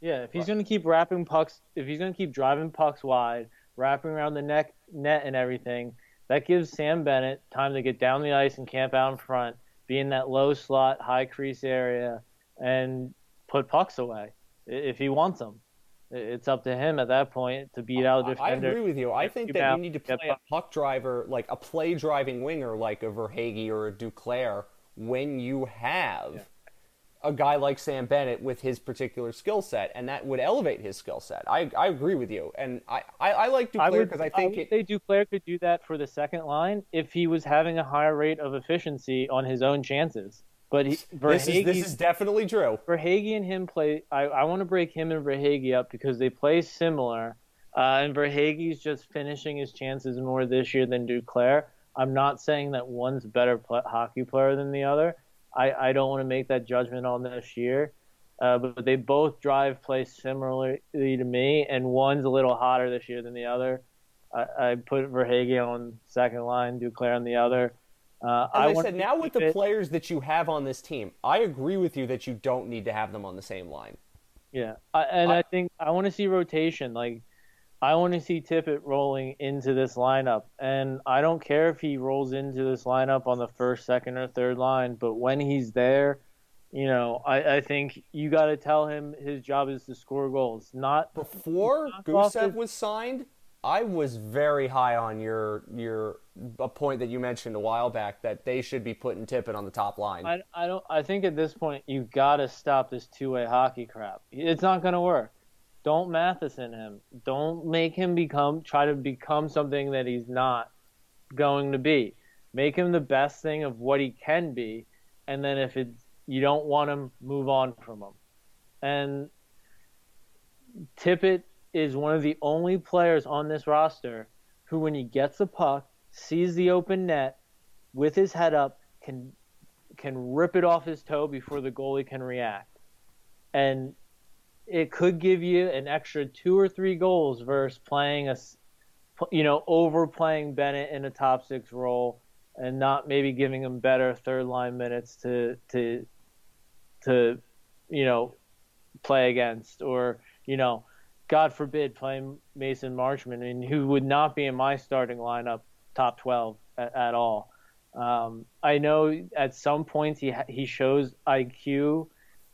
Yeah, if he's right. going to keep wrapping pucks, if he's going to keep driving pucks wide, wrapping around the neck net and everything, that gives Sam Bennett time to get down the ice and camp out in front, be in that low slot, high crease area, and put pucks away if he wants them. It's up to him at that point to beat out a defender. I agree with you. I think that you need to play a puck driver, like a play driving winger, like a Verhaeghe or a Duclair, when you have. Yeah a guy like Sam Bennett with his particular skill set, and that would elevate his skill set. I, I agree with you, and I, I, I like Duclair because I, think I would it, say Duclair could do that for the second line if he was having a higher rate of efficiency on his own chances. But he, this, is, this is definitely true. Verhaeghe and him play. I, I want to break him and Verhaeghe up because they play similar, uh, and Verhaeghe's just finishing his chances more this year than Duclair. I'm not saying that one's better hockey player than the other I, I don't want to make that judgment on this year. Uh, but they both drive play similarly to me, and one's a little hotter this year than the other. I, I put Verhaeghe on second line, Duclair on the other. Uh, As I, I said, now with the it, players that you have on this team, I agree with you that you don't need to have them on the same line. Yeah, I, and I, I think I want to see rotation. Like I want to see Tippett rolling into this lineup, and I don't care if he rolls into this lineup on the first, second, or third line. But when he's there, you know, I, I think you got to tell him his job is to score goals. Not before Gusev was signed. I was very high on your your a point that you mentioned a while back that they should be putting Tippett on the top line. I, I don't. I think at this point you've got to stop this two way hockey crap. It's not going to work. Don't Matheson him. Don't make him become try to become something that he's not going to be. Make him the best thing of what he can be, and then if it's you don't want him, move on from him. And Tippett is one of the only players on this roster who, when he gets a puck, sees the open net with his head up, can can rip it off his toe before the goalie can react. And it could give you an extra two or three goals versus playing a, you know, overplaying Bennett in a top six role and not maybe giving him better third line minutes to to to you know play against or you know God forbid playing Mason Marchment and who would not be in my starting lineup top 12 at, at all. Um, I know at some points he he shows IQ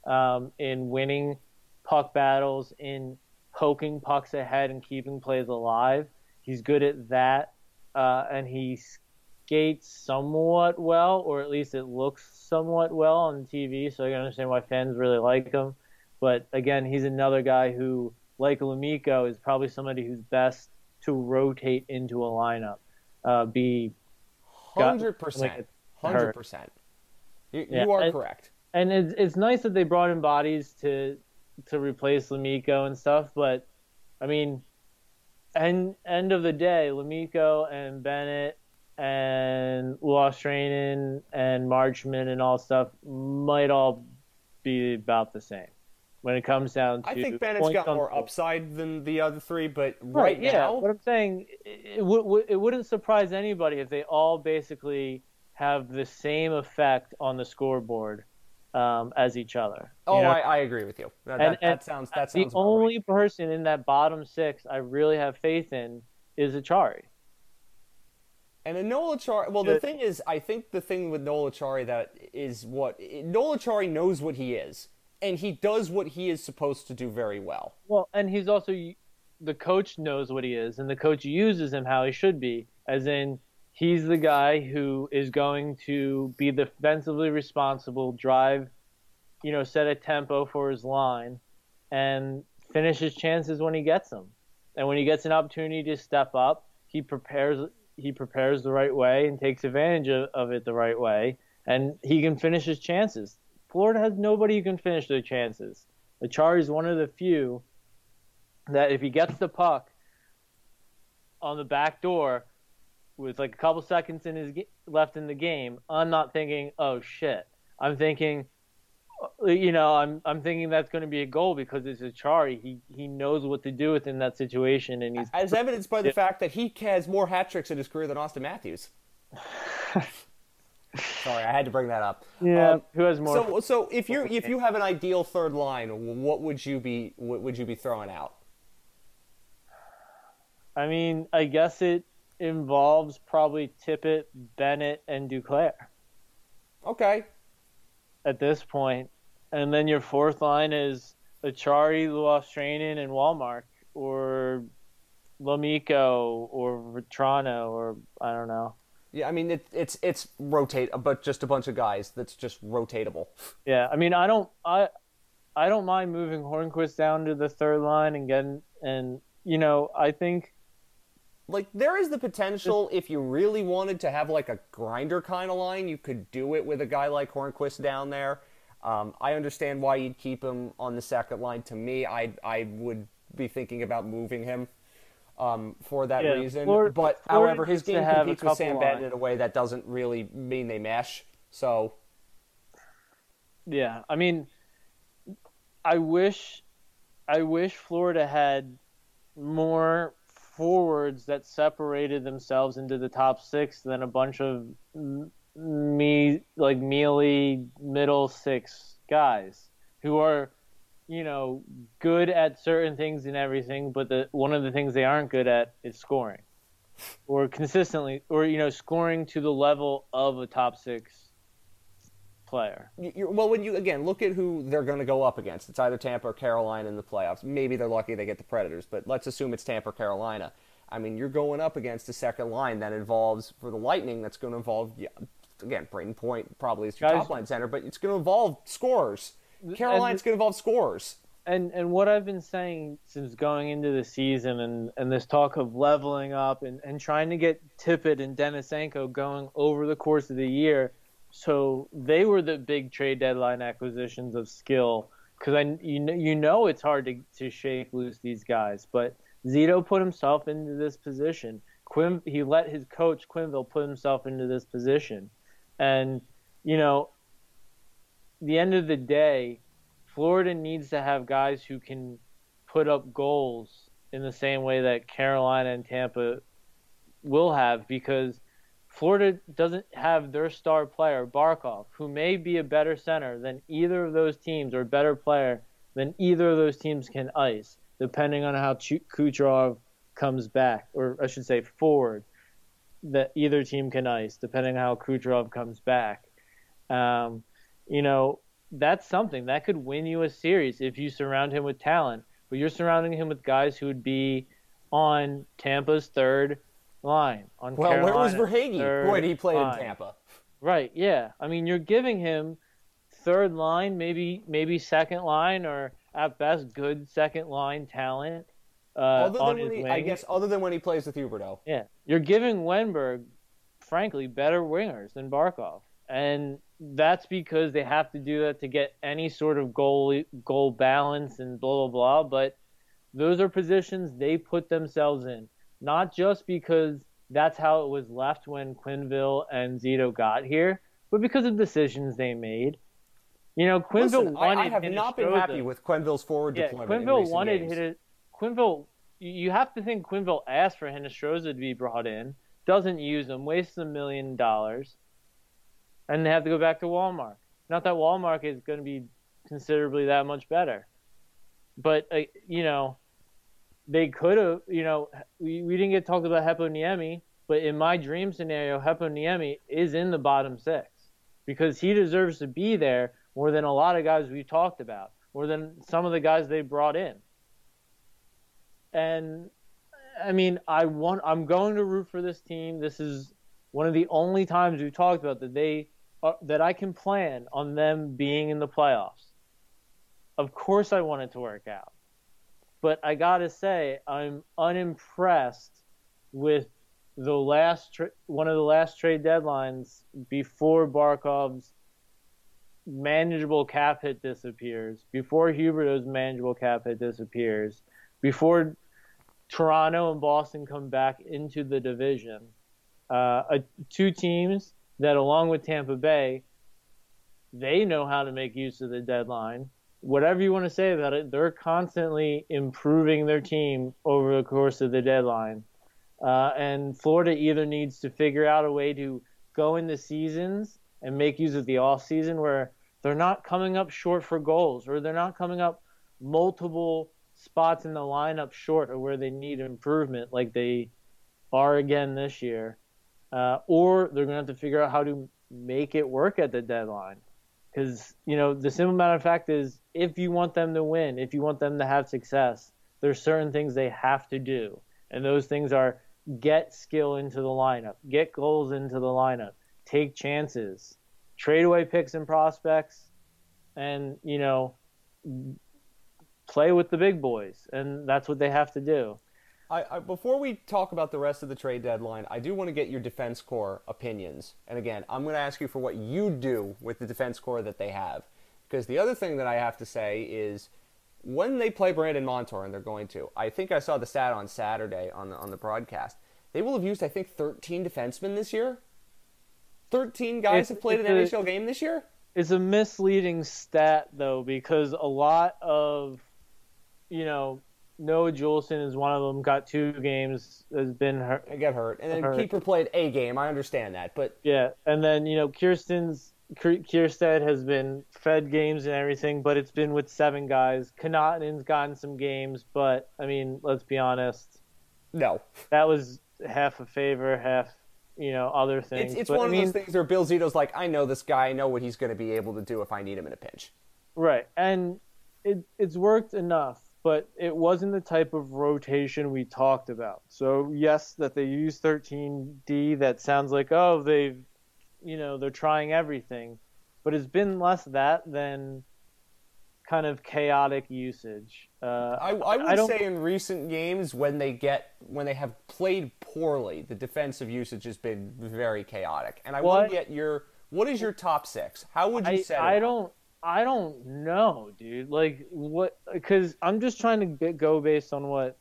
um, in winning puck battles, in poking pucks ahead and keeping plays alive. He's good at that, uh, and he skates somewhat well, or at least it looks somewhat well on TV. So I can understand why fans really like him. But again, he's another guy who, like Lammikko is probably somebody who's best to rotate into a lineup. Uh, be hundred percent, hundred percent. You, are and, correct. And it's it's nice that they brought in bodies to to replace Lammikko and stuff, but I mean, end end of the day, Lammikko and Bennett and Luostarinen and Marchment and all stuff might all be about the same when it comes down to. I think Bennett's got more upside than the other three, but right, right yeah, now, what I'm saying, it, it, it wouldn't surprise anybody if they all basically have the same effect on the scoreboard um, as each other. Oh, I, I, agree with you. That, and, that, and that sounds that sounds. The only right. person in that bottom six I really have faith in is Acciari. And a Noel Acciari, well, the thing is, I think the thing with Noel Acciari that is what Noel Acciari knows what he is, and he does what he is supposed to do very well. Well, and he's also the coach knows what he is, and the coach uses him how he should be, as in he's the guy who is going to be defensively responsible, drive, you know, set a tempo for his line, and finish his chances when he gets them. And when he gets an opportunity to step up, he prepares he prepares the right way and takes advantage of, of it the right way, and he can finish his chances. Florida has nobody who can finish their chances. Acciari is one of the few that if he gets the puck on the back door with like a couple seconds in his left in the game, I'm not thinking, oh shit. I'm thinking, uh, you know, I'm I'm thinking that's going to be a goal because it's Acciari. He he knows what to do within that situation, and he's as evidenced by the fact that he has more hat tricks in his career than Auston Matthews. Sorry, I had to bring that up. Yeah, um, who has more? So, so if you if you have an ideal third line, what would you be what would you be throwing out? I mean, I guess it involves probably Tippett, Bennett, and Duclair. Okay, at this. And then your fourth line is Acciari, Luostarinen, and Wallmark, or Lammikko, or Vatrano, or I don't know. Yeah, I mean it, it's it's rotate, but just a bunch of guys that's just rotatable. Yeah, I mean I don't I I don't mind moving Hornqvist down to the third line and getting and you know I think like there is the potential if you really wanted to have like a grinder kind of line, you could do it with a guy like Hornqvist down there. Um, I understand why you'd keep him on the second line. To me, I I would be thinking about moving him um, for that yeah, reason. Florida, but Florida however, his game competes with Sam Bennett in a way that doesn't really mean they mesh. So, yeah, I mean, I wish, I wish Florida had more forwards that separated themselves into the top six than a bunch of me like mealy middle six guys who are you know good at certain things and everything but the one of the things they aren't good at is scoring or consistently or you know scoring to the level of a top six player. You're, well, when you again look at who they're going to go up against, it's either Tampa or Carolina in the playoffs. Maybe they're lucky they get the Predators, but let's assume it's Tampa or Carolina. I mean, you're going up against a second line that involves for the Lightning. That's going to involve yeah, again Brayden Point probably is your Guys, top line center, but it's going to involve scores. Carolina's going to involve scores. And and what I've been saying since going into the season and, and this talk of leveling up and, and trying to get Tippett and Denisenko going over the course of the year so they were the big trade deadline acquisitions of skill because I you know, you know it's hard to to shake loose these guys, but Zito put himself into this position. Quim he let his coach Quenneville put himself into this position, and you know, the end of the day, Florida needs to have guys who can put up goals in the same way that Carolina and Tampa will have because Florida doesn't have their star player, Barkov, who may be a better center than either of those teams or better player than either of those teams can ice, depending on how Kucherov comes back, or I should say forward, that either team can ice, depending on how Kucherov comes back. Um, you know, that's something that could win you a series if you surround him with talent. But you're surrounding him with guys who would be on Tampa's third, line on well, Carolina. where was Verhaeghe when he played line. in Tampa? Right. Yeah. I mean, you're giving him third line, maybe maybe second line, or at best good second line talent. Uh, other than when he, I guess, other than when he plays with Huberdeau. Yeah, you're giving Wennberg, frankly, better wingers than Barkov, and that's because they have to do that to get any sort of goal goal balance and blah blah blah. But those are positions they put themselves in, not just because that's how it was left when Quenneville and Zito got here, but because of decisions they made. You know, Quenneville Listen, wanted. I, I have not been happy with Quenneville's forward yeah, deployment. Quenneville wanted hit Quenneville. You have to think Quenneville asked for Hinostroza to be brought in, doesn't use him, wastes a million dollars, and they have to go back to Wallmark. Not that Wallmark is going to be considerably that much better, but uh, you know, they could have. You know, we, we didn't get talked about Heponiemi, but in my dream scenario, Heponiemi is in the bottom six because he deserves to be there more than a lot of guys we talked about, more than some of the guys they brought in. And I mean, I want I'm going to root for this team. This is one of the only times we've talked about that they uh, that I can plan on them being in the playoffs. Of course, I want it to work out, but I gotta say I'm unimpressed with the last tra- one of the last trade deadlines before Barkov's manageable cap hit disappears, before Huberdeau's manageable cap hit disappears, before Toronto and Boston come back into the division, uh, two teams that, along with Tampa Bay, they know how to make use of the deadline. Whatever you want to say about it, they're constantly improving their team over the course of the deadline. Uh, and Florida either needs to figure out a way to go into seasons and make use of the off season where they're not coming up short for goals or they're not coming up multiple spots in the lineup short or where they need improvement like they are again this year. Uh, or they're going to have to figure out how to make it work at the deadline. Because, you know, the simple matter of fact is if you want them to win, if you want them to have success, there's certain things they have to do. And those things are get skill into the lineup, get goals into the lineup, take chances, trade away picks and prospects, and you know play with the big boys, and that's what they have to do. I, I, before we talk about the rest of the trade deadline, I do want to get your defense core opinions. And again, I'm going to ask you for what you do with the defense core that they have, because the other thing that I have to say is when they play Brandon Montour, and they're going to, I think I saw the stat on Saturday on the, on the broadcast. They will have used, I think, 13 defensemen this year. 13 guys it's, have played an a, NHL game this year. It's a misleading stat though, because a lot of, you know, Noah Juulsen is one of them. Got two games. Has been hurt. I get hurt, and then hurt. keeper played a game. I understand that, but yeah, and then you know Kirsten's Kiersted has been fed games and everything, but it's been with seven guys. Connautonen's gotten some games, but I mean, let's be honest. No, that was half a favor, half you know other things. It's, it's but, one I of mean, those things where Bill Zito's like, I know this guy, I know what he's going to be able to do if I need him in a pinch. Right, and it it's worked enough but it wasn't the type of rotation we talked about. So yes, that they use 13D, that sounds like oh they've, you know, they're trying everything, but it's been less that than kind of chaotic usage. Uh, I, I would I say in recent games when they get when they have played poorly, the defensive usage has been very chaotic. And I want to get your what is your top six? How would you I, say? I don't. I don't know, dude. Like what? Because I'm just trying to get, go based on what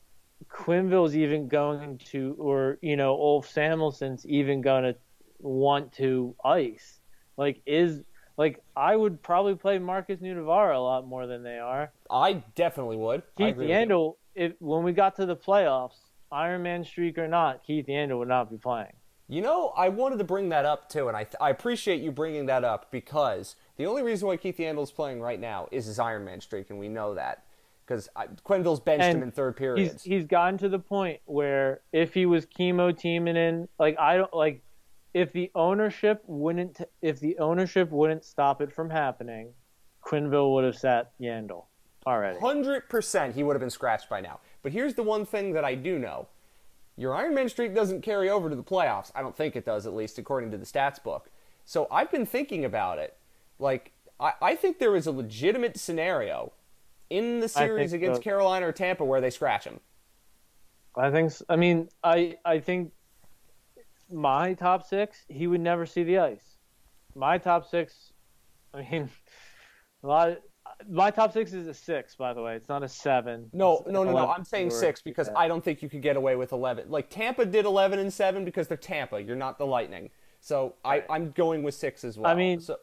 Quenneville's even going to, or you know, Ulf Samuelsson's even going to want to ice. Like is like I would probably play Markus Nutivaara a lot more than they are. I definitely would. Keith Yandle, if when we got to the playoffs, Iron Man streak or not, Keith Yandle would not be playing. You know, I wanted to bring that up too, and I, I appreciate you bringing that up because the only reason why Keith Yandle is playing right now is his Iron Man streak, and we know that because Quenneville's benched and him in third periods. He's, he's gotten to the point where if he was chemo teaming in, like I don't like, if the ownership wouldn't, if the ownership wouldn't stop it from happening, Quenneville would have sat Yandle already. Hundred percent, he would have been scratched by now. But here's the one thing that I do know your Iron Man streak doesn't carry over to the playoffs. I don't think it does, at least according to the stats book. So I've been thinking about it. Like, I, I think there is a legitimate scenario in the series against so. Carolina or Tampa where they scratch him. I think. I mean, I I think my top six, he would never see the ice. My top six, I mean, a lot. Of, my top six is a six, by the way. It's not a seven. No, no, no, no. I'm saying six because yeah. I don't think you could get away with 11. Like Tampa did 11 and seven because they're Tampa. You're not the Lightning. So I, I'm going with six as well. I mean- so,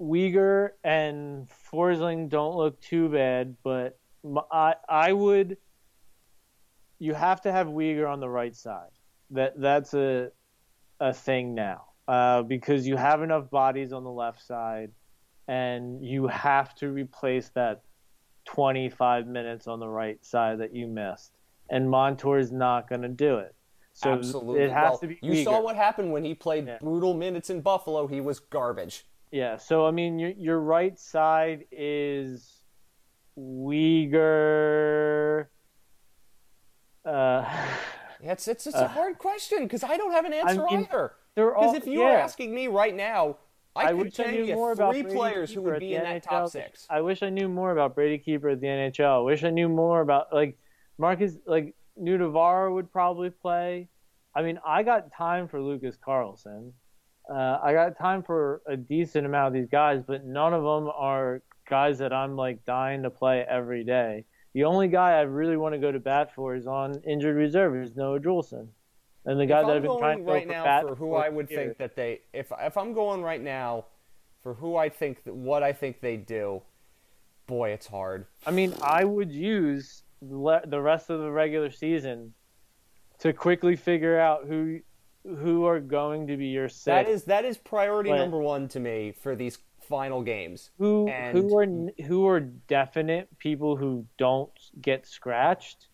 Weegar and Forsling don't look too bad, but I, I would. You have to have Weegar on the right side. That that's a a thing now uh, because you have enough bodies on the left side, and you have to replace that 25 minutes on the right side that you missed. And Montour is not going to do it. So absolutely. it has Well, to be. you saw what happened when he played Yeah. brutal minutes in Buffalo. He was garbage. Yeah, so I mean, your your right side is Weegar. Uh, It's it's, it's a hard question because I don't have an answer mean, either. Because if you were asking me right now, I, I wish I tell knew you more about three Brady players who would be in that NHL. top six. I wish I knew more about Brady Keeper at the NHL. I wish I knew more about like Markus, like Nutivaara would probably play. I mean, I got time for Lucas Carlsson. Uh, I got time for a decent amount of these guys, but none of them are guys that I'm like dying to play every day. The only guy I really want to go to bat for is on injured reserve is Noah Juulsen, and the guy if that I've been trying to right for now for who I would years. think that they if if I'm going right now for who I think that what I think they do, boy, it's hard. I mean, I would use le- the rest of the regular season to quickly figure out who who are going to be your six. That is that is priority But- number one to me for these final games. who and- who are who are definite people who don't get scratched.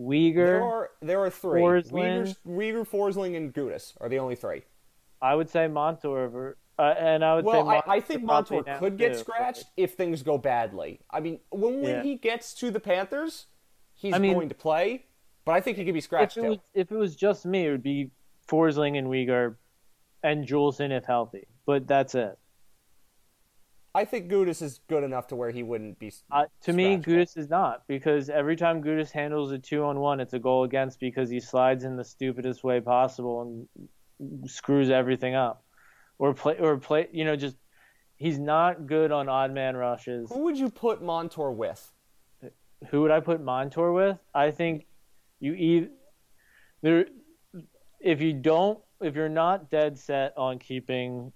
There Weegar, are there are three. Forsling. Weegar, Weegar, Forsling, and Gudas are the only three. I would say Montorver. uh, and I would say Well, I, Montour I think Montour could get too, scratched if things go badly. I mean, when, when Yeah. he gets to the Panthers, he's I mean- going to play, but I think he could be If scratched it too. was if it was just me, it would be Forsling and Weegar, and Juulsen if healthy. But that's it. I think Gudas is good enough to where he wouldn't be. Uh, to me. Gudas is not because every time Gudas handles a two on one, it's a goal against because he slides in the stupidest way possible and screws everything up, or play or play. You know, just he's not good on odd man rushes. Who would you put Montour with? Who would I put Montour with? I think you either there if you don't if you're not dead set on keeping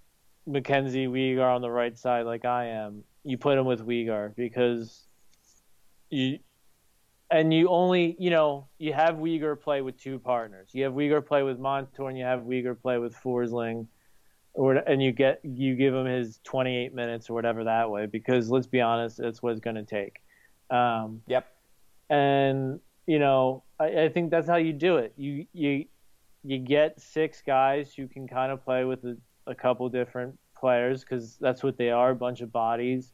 Mackenzie Weegar on the right side like I am, you put him with Weegar because you and you only you know you have Weegar play with two partners. You have Weegar play with Montour and you have Weegar play with Forsling. Or, and you get you give him his 28 minutes or whatever that way because let's be honest, that's what it's going to take. Um, Yep. and you know I, I think that's how you do it. You you you get six guys who can kind of play with a, a couple different players because that's what they are, a bunch of bodies,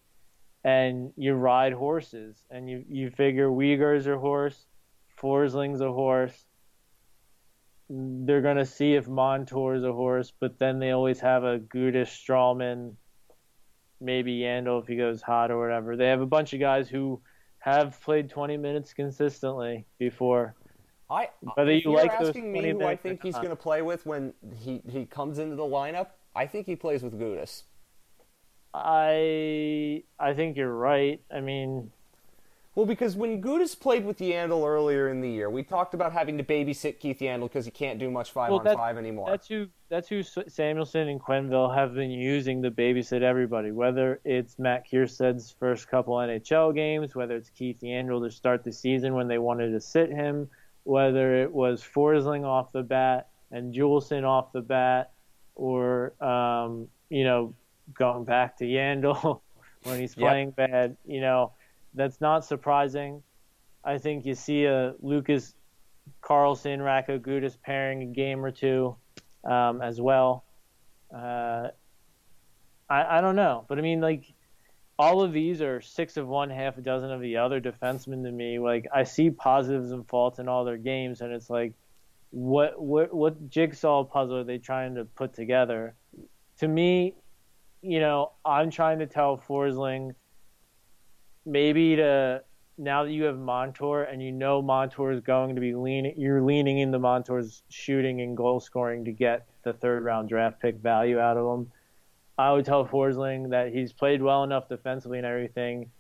and you ride horses and you you figure Weegar's a horse, Forsling's a horse. They're gonna see if Montour's a horse, but then they always have a Gudas Stralman, maybe Yandle if he goes hot or whatever. They have a bunch of guys who have played 20 minutes consistently before. I Whether you you're like asking me who I think he's going to play with when he, he comes into the lineup, I think he plays with Gudas. I I think you're right. I mean, Well, because when Gudas played with Yandle earlier in the year, we talked about having to babysit Keith Yandle because he can't do much five Well, on that- five anymore. that's who that's who Samuelsson and Quenneville have been using to babysit everybody. Whether it's Matt Kiersted's first couple NHL games, whether it's Keith Yandle to start the season when they wanted to sit him, whether it was Forsling off the bat and Juulsen off the bat, or um, you know going back to Yandle when he's Yep. playing bad. You know that's not surprising. I think you see a Lucas Carlsson, Radko Gudas pairing a game or two um, as well. Uh, I, I don't know, but I mean, like all of these are six of one, half a dozen of the other defensemen to me. Like I see positives and faults in all their games, and it's like, what what what jigsaw puzzle are they trying to put together? To me, you know, I'm trying to tell Forsling maybe to now that you have Montour and you know Montour is going to be leaning, you're leaning into Montour's shooting and goal scoring to get the third round draft pick value out of him. I would tell Forsling that he's played well enough defensively and everything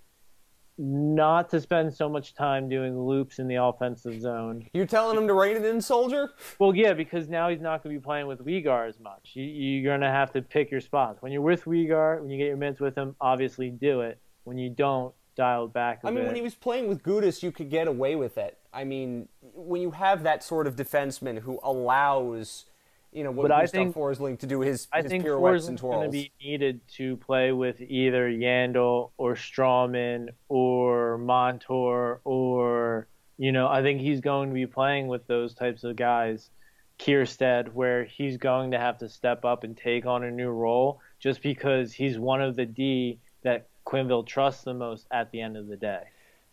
not to spend so much time doing loops in the offensive zone. You're telling him to rein it in, soldier? Well, yeah, because now he's not going to be playing with Weegar as much. You, are going to have to pick your spots. When you're with Weegar, when you get your minutes with him, obviously do it. When you don't, dial back. I mean, bit. when he was playing with Gudas, you could get away with it. I mean, when you have that sort of defenseman who allows you know, what but I think, Forsling to do his, I his think pirouettes and twirls. going to be needed to play with either Yandle or Stralman or Montour or, you know, I think he's going to be playing with those types of guys. Kiersted, where he's going to have to step up and take on a new role just because he's one of the D that Quenneville trusts the most at the end of the day.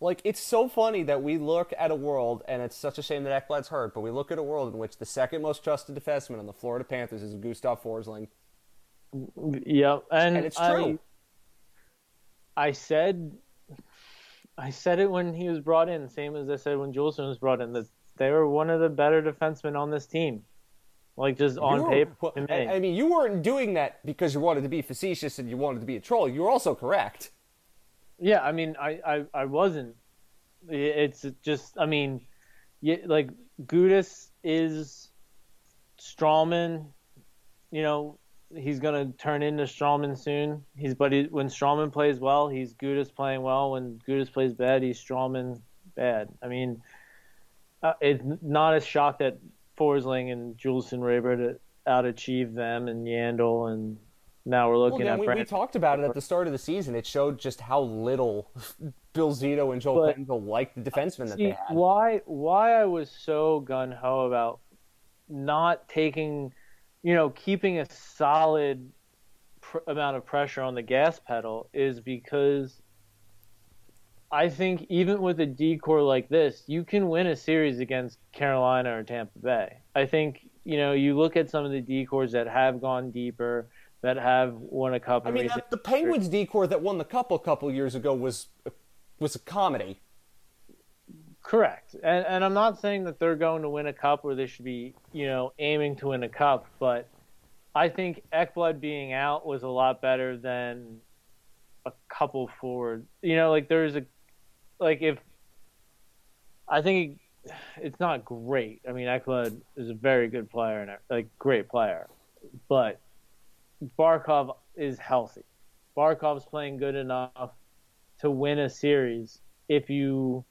Like it's so funny that we look at a world, and it's such a shame that Ekblad's hurt, but we look at a world in which the second most trusted defenseman on the Florida Panthers is Gustav Forsling. Yep, and, and it's true. I, I, said, I said it when he was brought in, same as I said when Juulsen was brought in, that they were one of the better defensemen on this team. Like just on were, paper. Well, I mean, you weren't doing that because you wanted to be facetious and you wanted to be a troll. You were also correct. Yeah, I mean, I, I, I wasn't. It's just, I mean, yeah, like Gudas is Stralman. You know, he's gonna turn into Stralman soon. He's but he, when Stralman plays well, he's Gudas playing well. When Gudas plays bad, he's Stralman bad. I mean, uh, it's not as shocked that Forsling and were able to outachieve them and Yandle and now we're looking well, at. We, we, talked about it at the start of the season. It showed just how little Bill Zito and Joel Quenneville liked the defenseman see, that they had. Why? Why I was so gun ho about not taking, you know, keeping a solid pr- amount of pressure on the gas pedal is because I think even with a decor like this, you can win a series against Carolina or Tampa Bay. I think you know you look at some of the decors that have gone deeper that have won a cup. I mean, the Penguins decor that won the cup a couple years ago was was a comedy. Correct, and and I'm not saying that they're going to win a cup or they should be you know aiming to win a cup, but I think Ekblad being out was a lot better than a couple forward. You know, like there's a like if I think it's not great. I mean, Ekblad is a very good player and like great player, but Barkov is healthy. Barkov's playing good enough to win a series if you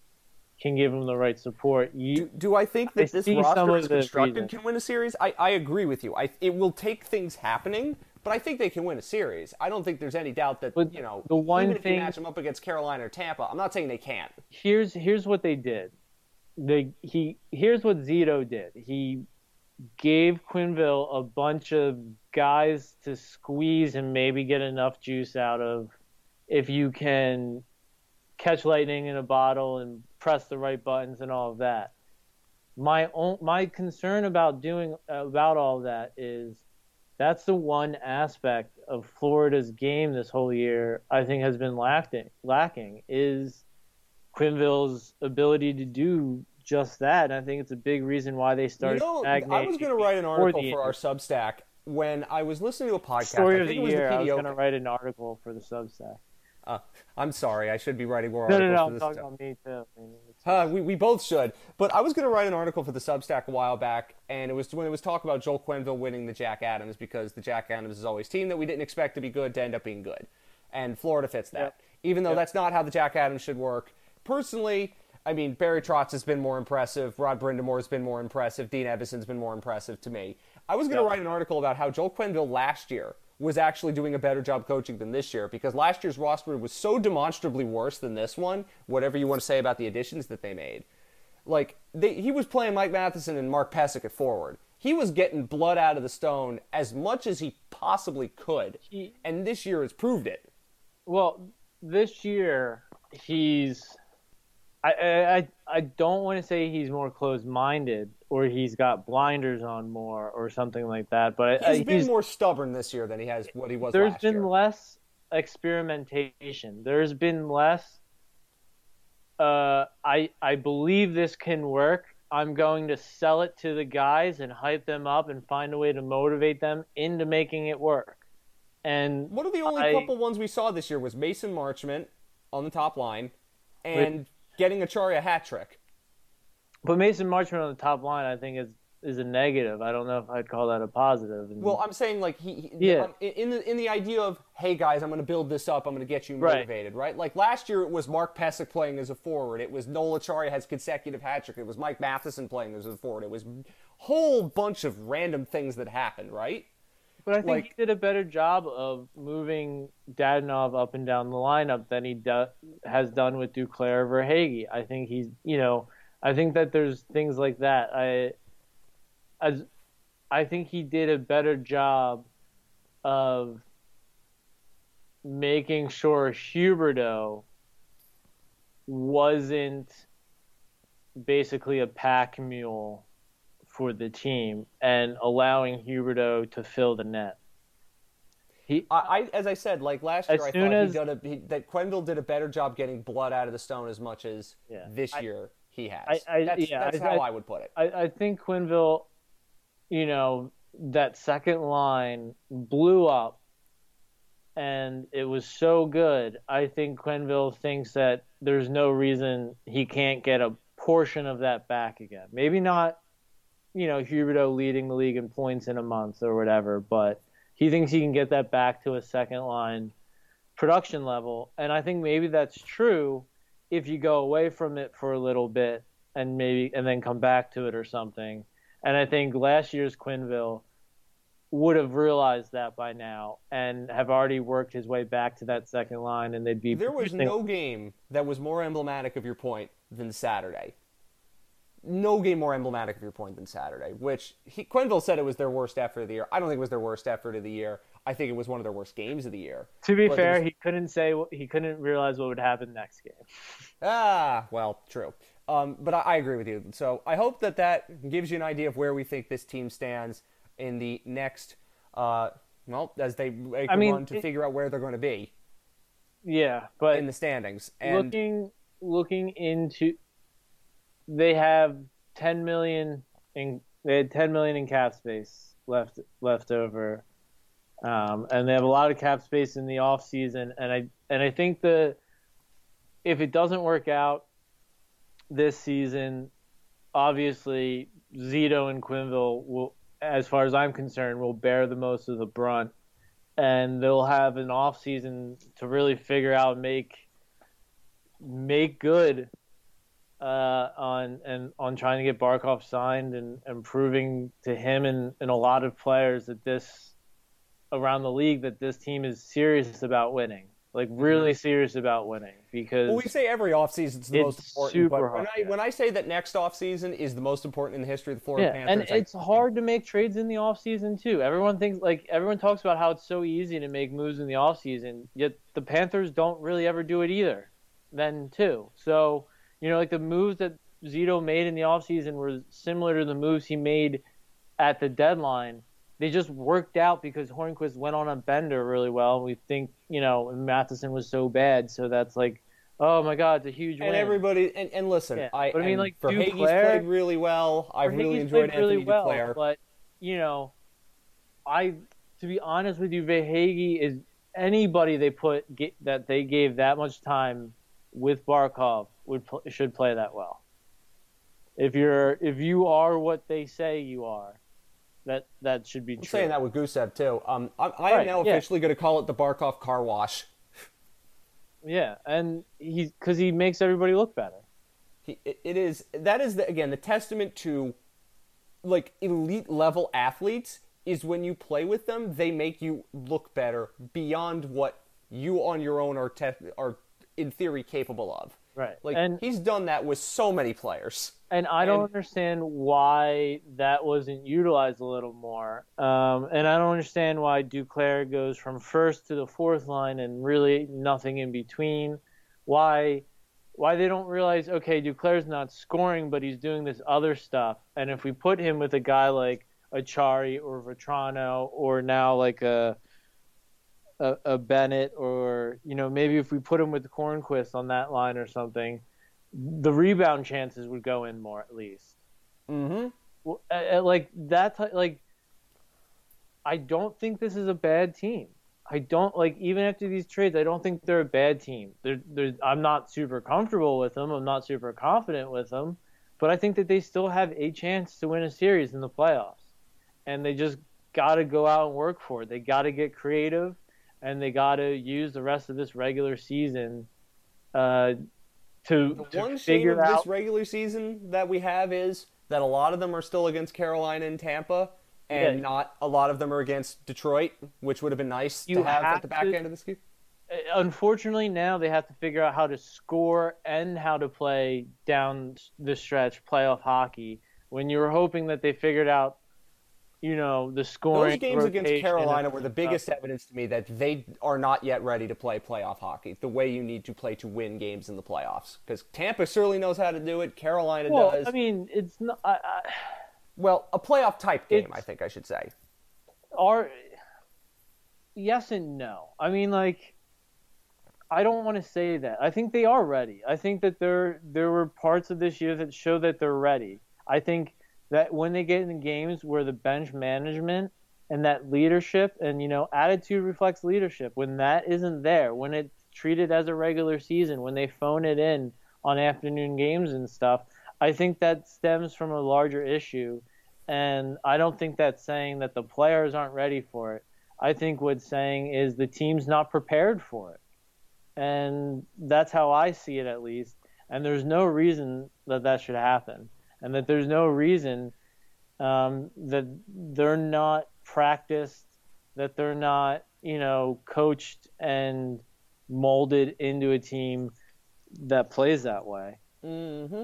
can give him the right support. You, do, do I think that I this roster is constructed can win a series? I, I agree with you. I, it will take things happening, but I think they can win a series. I don't think there's any doubt that but you know the one even if thing, you match them up against Carolina or Tampa, I'm not saying they can't. Here's here's what they did. They he here's what Zito did. He gave Quenneville a bunch of guys to squeeze and maybe get enough juice out of if you can catch lightning in a bottle and press the right buttons and all of that. My own, my concern about doing about all of that is that's the one aspect of Florida's game this whole year I think has been lacking lacking is Quenneville's ability to do just that. And I think it's a big reason why they started. You know, I was going to write an article for our Substack when I was listening to a podcast. Story of the year. The I was going to write an article for the Substack. Uh, I'm sorry, I should be writing more no, articles. No, no, I'm this talking about me too. I mean, uh, we, we both should. But I was going to write an article for the Substack a while back, and it was when it was talk about Joel Quenneville winning the Jack Adams because the Jack Adams is always team that we didn't expect to be good to end up being good, and Florida fits that. Yep. Even though yep. that's not how the Jack Adams should work. Personally, I mean, Barry Trotz has been more impressive. Rod Brind'Amour has been more impressive. Dean Evason's been more impressive to me. I was going to yeah. write an article about how Joel Quenneville last year was actually doing a better job coaching than this year because last year's roster was so demonstrably worse than this one, whatever you want to say about the additions that they made. Like, they, he was playing Mike Matheson and Mark Pysyk at forward. He was getting blood out of the stone as much as he possibly could. He, and this year has proved it. Well, this year, he's I, I I don't want to say he's more closed-minded or he's got blinders on more or something like that. But he's I, been he's, more stubborn this year than he has what he was. There's been year. less experimentation. There's been less. Uh, I I believe this can work. I'm going to sell it to the guys and hype them up and find a way to motivate them into making it work. And one of the only I, couple ones we saw this year was Mason Marchment on the top line and getting Acciari a hat trick. But Mason Marchment on the top line, I think, is is a negative. I don't know if I'd call that a positive. And, well, I'm saying like he, he Yeah. um, in the in the idea of hey guys, I'm going to build this up. I'm going to get you motivated, right. Like last year, it was Mark Pysyk playing as a forward. It was Noel Acciari has consecutive hat trick. It was Mike Matheson playing as a forward. It was a whole bunch of random things that happened, right? But I think like- he did a better job of moving Dadonov up and down the lineup than he do, has done with Duclair or Verhaeghe. I think he's, you know, I think that there's things like that. I, as, I think he did a better job of making sure Huberdeau wasn't basically a pack mule for the team and allowing Huberdeau to fill the net. He, I, as I said, like last year, I thought as- he done a, he, that Quenneville did a better job getting blood out of the stone as much as Yeah. this I- year he has. I- I- that's yeah, that's I- how I- would put it. I, I think Quenneville, you know, that second line blew up and it was so good. I think Quenneville thinks that there's no reason he can't get a portion of that back again. Maybe not, you know, Huberdeau leading the league in points in a month or whatever, but he thinks he can get that back to a second line production level. And I think maybe that's true if you go away from it for a little bit and maybe and then come back to it or something. And I think last year's Quenneville would have realized that by now and have already worked his way back to that second line and they'd be There was no game that was more emblematic of your point than Saturday. No game more emblematic of your point than Saturday, which he, Quenneville said it was their worst effort of the year. I don't think it was their worst effort of the year. I think it was one of their worst games of the year. To be but fair, there's- he couldn't say he couldn't realize what would happen next game. Ah, well, true. Um, but I, I agree with you. So I hope that that gives you an idea of where we think this team stands in the next, uh, well, as they make I mean, run to it- figure out where they're going to be Yeah, but in the standings. And looking looking into they have 10 million in they had 10 million in cap space left left over. Um, and they have a lot of cap space in the off season. And I and I think the if it doesn't work out this season obviously Zito and Quenneville will as far as I'm concerned will bear the most of the brunt. And they'll have an off season to really figure out make make good uh, on and on trying to get Barkov signed and, and proving to him and, and a lot of players that this around the league that this team is serious about winning, like really serious about winning because Well, we say every offseason is the most important, super but when I when I say that next offseason is the most important in the history of the Florida yeah, Panthers, and I- it's hard to make trades in the off season too. Everyone thinks like everyone talks about how it's so easy to make moves in the off season, yet the Panthers don't really ever do it either. Then too, so you know like the moves that Zito made in the off season were similar to the moves he made at the deadline. They just worked out because Hornqvist went on a bender really well. We think you know Matheson was so bad, so that's like, oh my god, it's a huge win. and everybody and, and listen, Yeah, I, but I mean, and like, Verhaeghe's played really well. I really enjoyed played really Anthony well, Duclair. but you know, I to be honest with you, Verhaeghe is anybody they put get, that they gave that much time with Barkov would pl- should play that well. If you're if you are what they say you are, that that should be I'm true. saying that with Gusev too. Um, I, I am Right, now yeah. officially going to call it the Barkov car wash. Yeah, and he's because he makes everybody look better. He, it, it is that is the, again the testament to like elite level athletes is when you play with them they make you look better beyond what you on your own are te- are in theory capable of. Right. Like and he's done that with so many players. and I don't and- understand why that wasn't utilized a little more. Um, and I don't understand why Duclair goes from first to the fourth line and really nothing in between. Why why they don't realize okay, Duclair's not scoring, but he's doing this other stuff. And if we put him with a guy like Acciari or Vatrano or now like a a, a Bennett or you know maybe if we put him with Hornqvist on that line or something, the rebound chances would go in more at least. Mm-hmm. Well, uh, like that, like I don't think this is a bad team. I don't like even after these trades. I don't think they're a bad team. They're, they're, I'm not super comfortable with them. I'm not super confident with them, but I think that they still have a chance to win a series in the playoffs, and they just got to go out and work for it. They got to get creative, and they got to use the rest of this regular season uh, to, the to one figure shame of out. this regular season that we have is that a lot of them are still against Carolina and Tampa, and Yeah. not a lot of them are against Detroit, which would have been nice You to have, have at the back to- end of the season. unfortunately now they have to figure out how to score and how to play down the stretch playoff hockey when you were hoping that they figured out you know the scoring Those games against Carolina were the biggest evidence to me that they are not yet ready to play playoff hockey the way you need to play to win games in the playoffs. Because Tampa certainly knows how to do it. Carolina well does. i mean it's not I, I, well, a playoff type game, I think I should say. are yes and no i mean like I don't want to say that. I think they are ready. I think that there there were parts of this year that show that they're ready. I think that when they get in the games where the bench management and that leadership and you know attitude reflects leadership, when that isn't there, when it's treated as a regular season, when they phone it in on afternoon games and stuff, I think that stems from a larger issue. And I don't think that's saying that the players aren't ready for it. I think what's saying is the team's not prepared for it and that's how I see it at least. And there's no reason that that should happen, and that there's no reason um, that they're not practiced, that they're not, you know, coached and molded into a team that plays that way. Mm-hmm.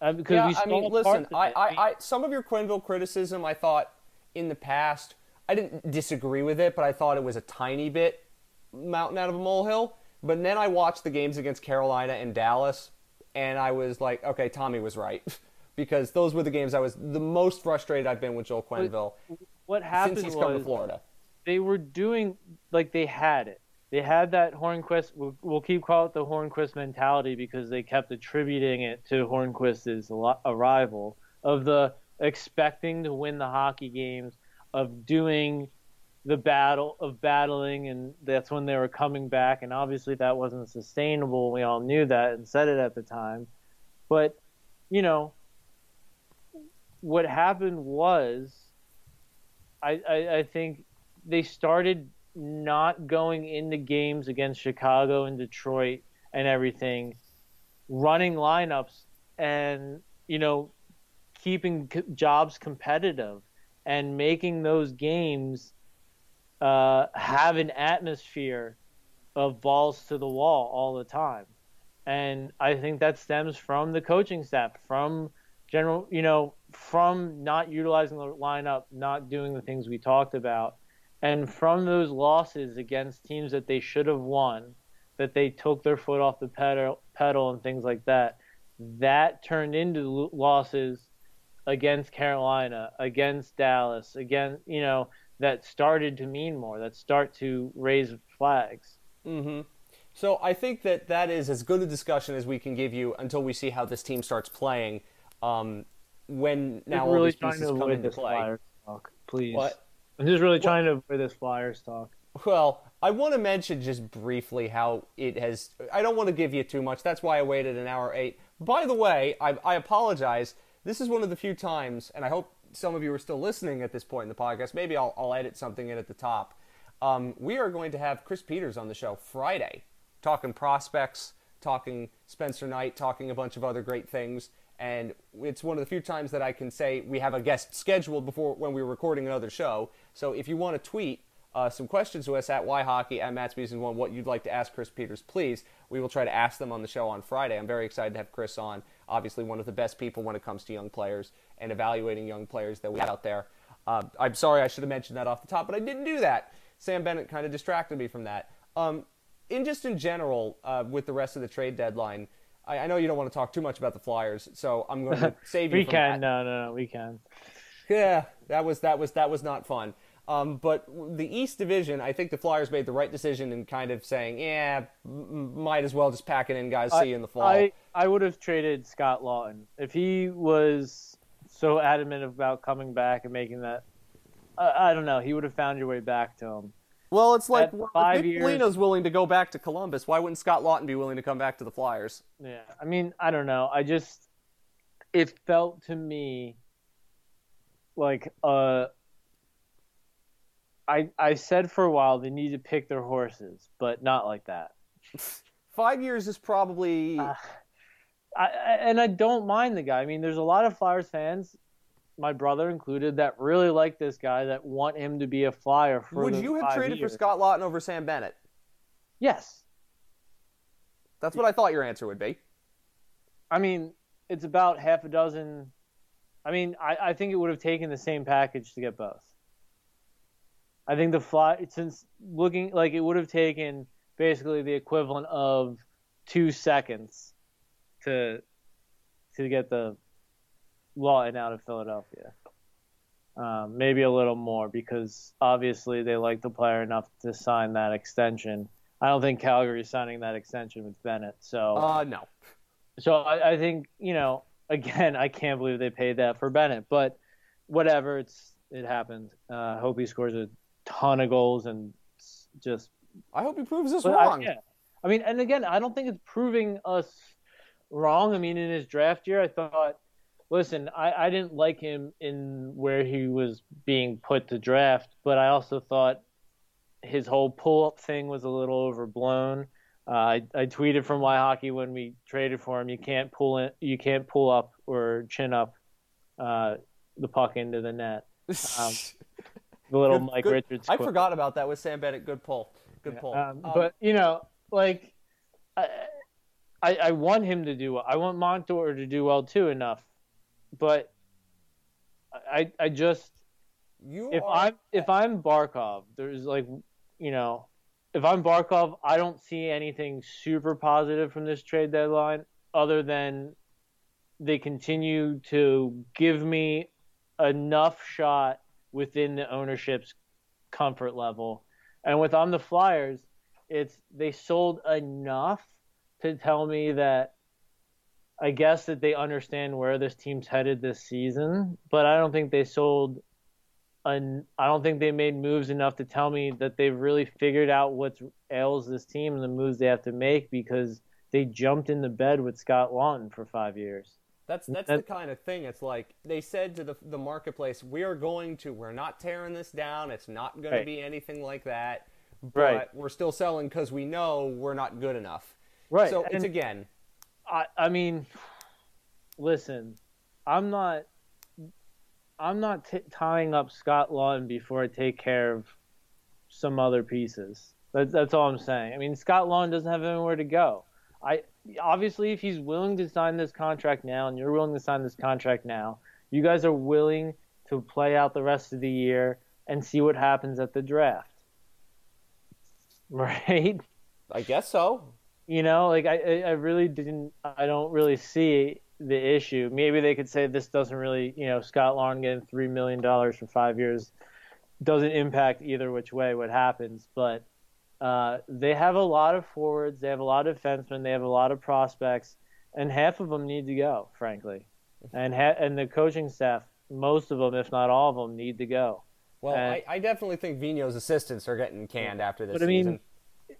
Uh, because yeah, I mean, listen, I. I, I, some of your Quenneville criticism, I thought in the past, I didn't disagree with it, but I thought it was a tiny bit mountain out of a molehill. But then I watched the games against Carolina and Dallas, and I was like, okay, Tommy was right. because those were the games I was the most frustrated I've been with Joel Quenneville what happened since he's come to Florida. they were doing like they had it. They had that Hornqvist. We'll, we'll keep calling it the Hornqvist mentality because they kept attributing it to Hornqvist's arrival of the expecting to win the hockey games, of doing the battle of battling, and that's when they were coming back. And obviously that wasn't sustainable. We all knew that and said it at the time. But you know, what happened was I, I, I think they started not going into games against Chicago and Detroit and everything, running lineups and you know keeping c- jobs competitive and making those games uh, have an atmosphere of balls to the wall all the time. And I think that stems from the coaching staff, from general, you know, from not utilizing the lineup, not doing the things we talked about, and from those losses against teams that they should have won, that they took their foot off the pedal, pedal and things like that. That turned into losses against Carolina, against Dallas, again, you know, that started to mean more, that start to raise flags. hmm So I think that that is as good a discussion as we can give you until we see how this team starts playing. Um, when now I'm all really these trying pieces to come into play. Flyers talk, please. What? I'm just really trying to avoid this Flyers talk. Well, I want to mention just briefly how it has. I don't want to give you too much. That's why I waited an hour eight. By the way, I, I apologize. This is one of the few times, and I hope some of you are still listening at this point in the podcast. Maybe I'll, I'll edit something in at the top. Um, we are going to have Chris Peters on the show Friday, talking prospects, talking Spencer Knight, talking a bunch of other great things. And it's one of the few times that I can say we have a guest scheduled before when we were recording another show. So if you want to tweet uh, some questions to us at yhockey at Matt's Music One, what you'd like to ask Chris Peters, please. We will try to ask them on the show on Friday. I'm very excited to have Chris on. Obviously, one of the best people when it comes to young players and evaluating young players that we have out there. Uh, I'm sorry I should have mentioned that off the top, but I didn't do that. Sam Bennett kind of distracted me from that. Um, in just in general, uh, with the rest of the trade deadline, I, I know you don't want to talk too much about the Flyers, so I'm going to save you We can, that. no, no, no, we can. Yeah, that was that was that was not fun. Um, but the East Division, I think the Flyers made the right decision in kind of saying, "Yeah, m- might as well just pack it in, guys. See you in the fall." I, I would have traded Scott Laughton if he was so adamant about coming back and making that. I, I don't know. He would have found your way back to him. Well, it's like well, five if Nick willing to go back to Columbus. Why wouldn't Scott Laughton be willing to come back to the Flyers? Yeah, I mean, I don't know. I just it felt to me like uh I I said for a while they need to pick their horses, but not like that. Five years is probably. Uh, I, and I don't mind the guy. I mean, there's a lot of Flyers fans, my brother included, that really like this guy that want him to be a Flyer for. Would you have traded years. for Scott Laughton over Sam Bennett? Yes. That's what I thought your answer would be. I mean, it's about half a dozen. I mean, I, I think it would have taken the same package to get both. I think the fly since looking like it would have taken basically the equivalent of two seconds to to get the Laughton out of Philadelphia. Um, maybe a little more because obviously they like the player enough to sign that extension. I don't think Calgary is signing that extension with Bennett. So uh, no. So I, I think you know again I can't believe they paid that for Bennett, but whatever it's it happened. Uh, hope he scores a ton of goals and just. I hope he proves us wrong. I, yeah. I mean, and again, I don't think it's proving us wrong. I mean, in his draft year, I thought, listen, I, I didn't like him in where he was being put to draft, but I also thought his whole pull up thing was a little overblown. Uh, I, I tweeted from Y Hockey when we traded for him. You can't pull in, you can't pull up or chin up uh, the puck into the net. Um, the little good, Mike good. Richards. I forgot about that with Sam Bennett. Good pull. Good yeah, pull. Um, um, but you know, like I, I, I want him to do well. I want Montour to do well too enough, but I I just you if are... I'm if I'm Barkov, there's like you know if I'm Barkov, I don't see anything super positive from this trade deadline other than they continue to give me enough shot within the ownership's comfort level. And with on the Flyers, it's they sold enough to tell me that I guess that they understand where this team's headed this season, but I don't think they sold an, I don't think they made moves enough to tell me that they've really figured out what ails this team and the moves they have to make because they jumped in the bed with Scott Laughton for five years. That's that's the kind of thing. It's like they said to the the marketplace, "We are going to. We're not tearing this down. It's not going right. to be anything like that. But right. we're still selling because we know we're not good enough." Right. So and it's again. I I mean, listen, I'm not. I'm not t- tying up Scott Laughton before I take care of some other pieces. That's that's all I'm saying. I mean, Scott Laughton doesn't have anywhere to go. I obviously, if he's willing to sign this contract now, and you're willing to sign this contract now, you guys are willing to play out the rest of the year and see what happens at the draft, right? I guess so. You know, like I, I really didn't. I don't really see the issue. Maybe they could say this doesn't really, you know, Scott Long getting three million dollars for five years doesn't impact either which way what happens, but uh, they have a lot of forwards, they have a lot of defensemen, they have a lot of prospects, and half of them need to go, frankly. And ha- and the coaching staff, most of them, if not all of them, need to go. Well, and, I, I, definitely think Vigneault's assistants are getting canned after this but, I mean,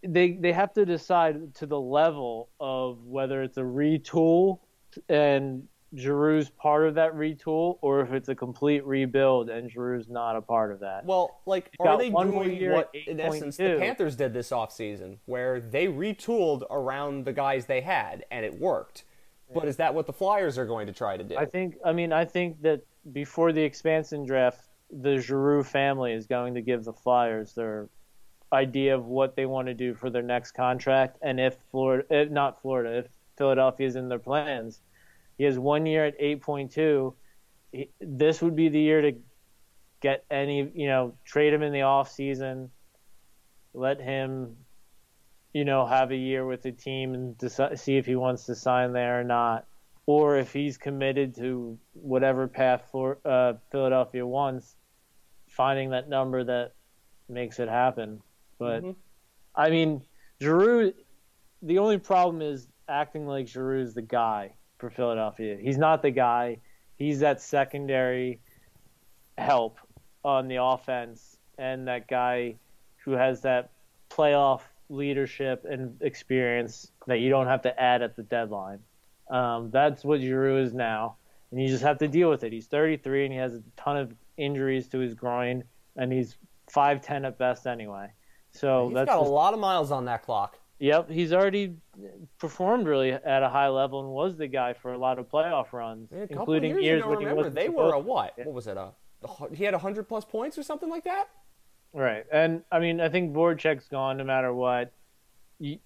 they they have to decide to the level of whether it's a retool and Giroux's part of that retool, or if it's a complete rebuild and Giroux's not a part of that. Well, like, are they doing what, in essence, the Panthers did this offseason, where they retooled around the guys they had, and it worked? But is that what the Flyers are going to try to do? I think. I mean, I think that before the expansion draft, the Giroux family is going to give the Flyers their idea of what they want to do for their next contract, and if Florida, if not Florida, if Philadelphia is in their plans he has one year at 8.2. this would be the year to get any, you know, trade him in the off season, let him, you know, have a year with the team and decide, see if he wants to sign there or not, or if he's committed to whatever path for uh, Philadelphia wants, finding that number that makes it happen. But mm-hmm. I mean, Giroux. The only problem is acting like Giroux is the guy for Philadelphia. He's not the guy. He's that secondary help on the offense and that guy who has that playoff leadership and experience that you don't have to add at the deadline. Um, that's what Giroux is now, and you just have to deal with it. He's 33 and he has a ton of injuries to his groin, and he's 5'10 at best anyway. So he's that's got just, a lot of miles on that clock. Yep, he's already performed really at a high level and was the guy for a lot of playoff runs, Yeah, including years years when remember, he was they were a what? What was it? A he had hundred plus points or something like that. Right, and I mean, I think Voracek's gone no matter what. You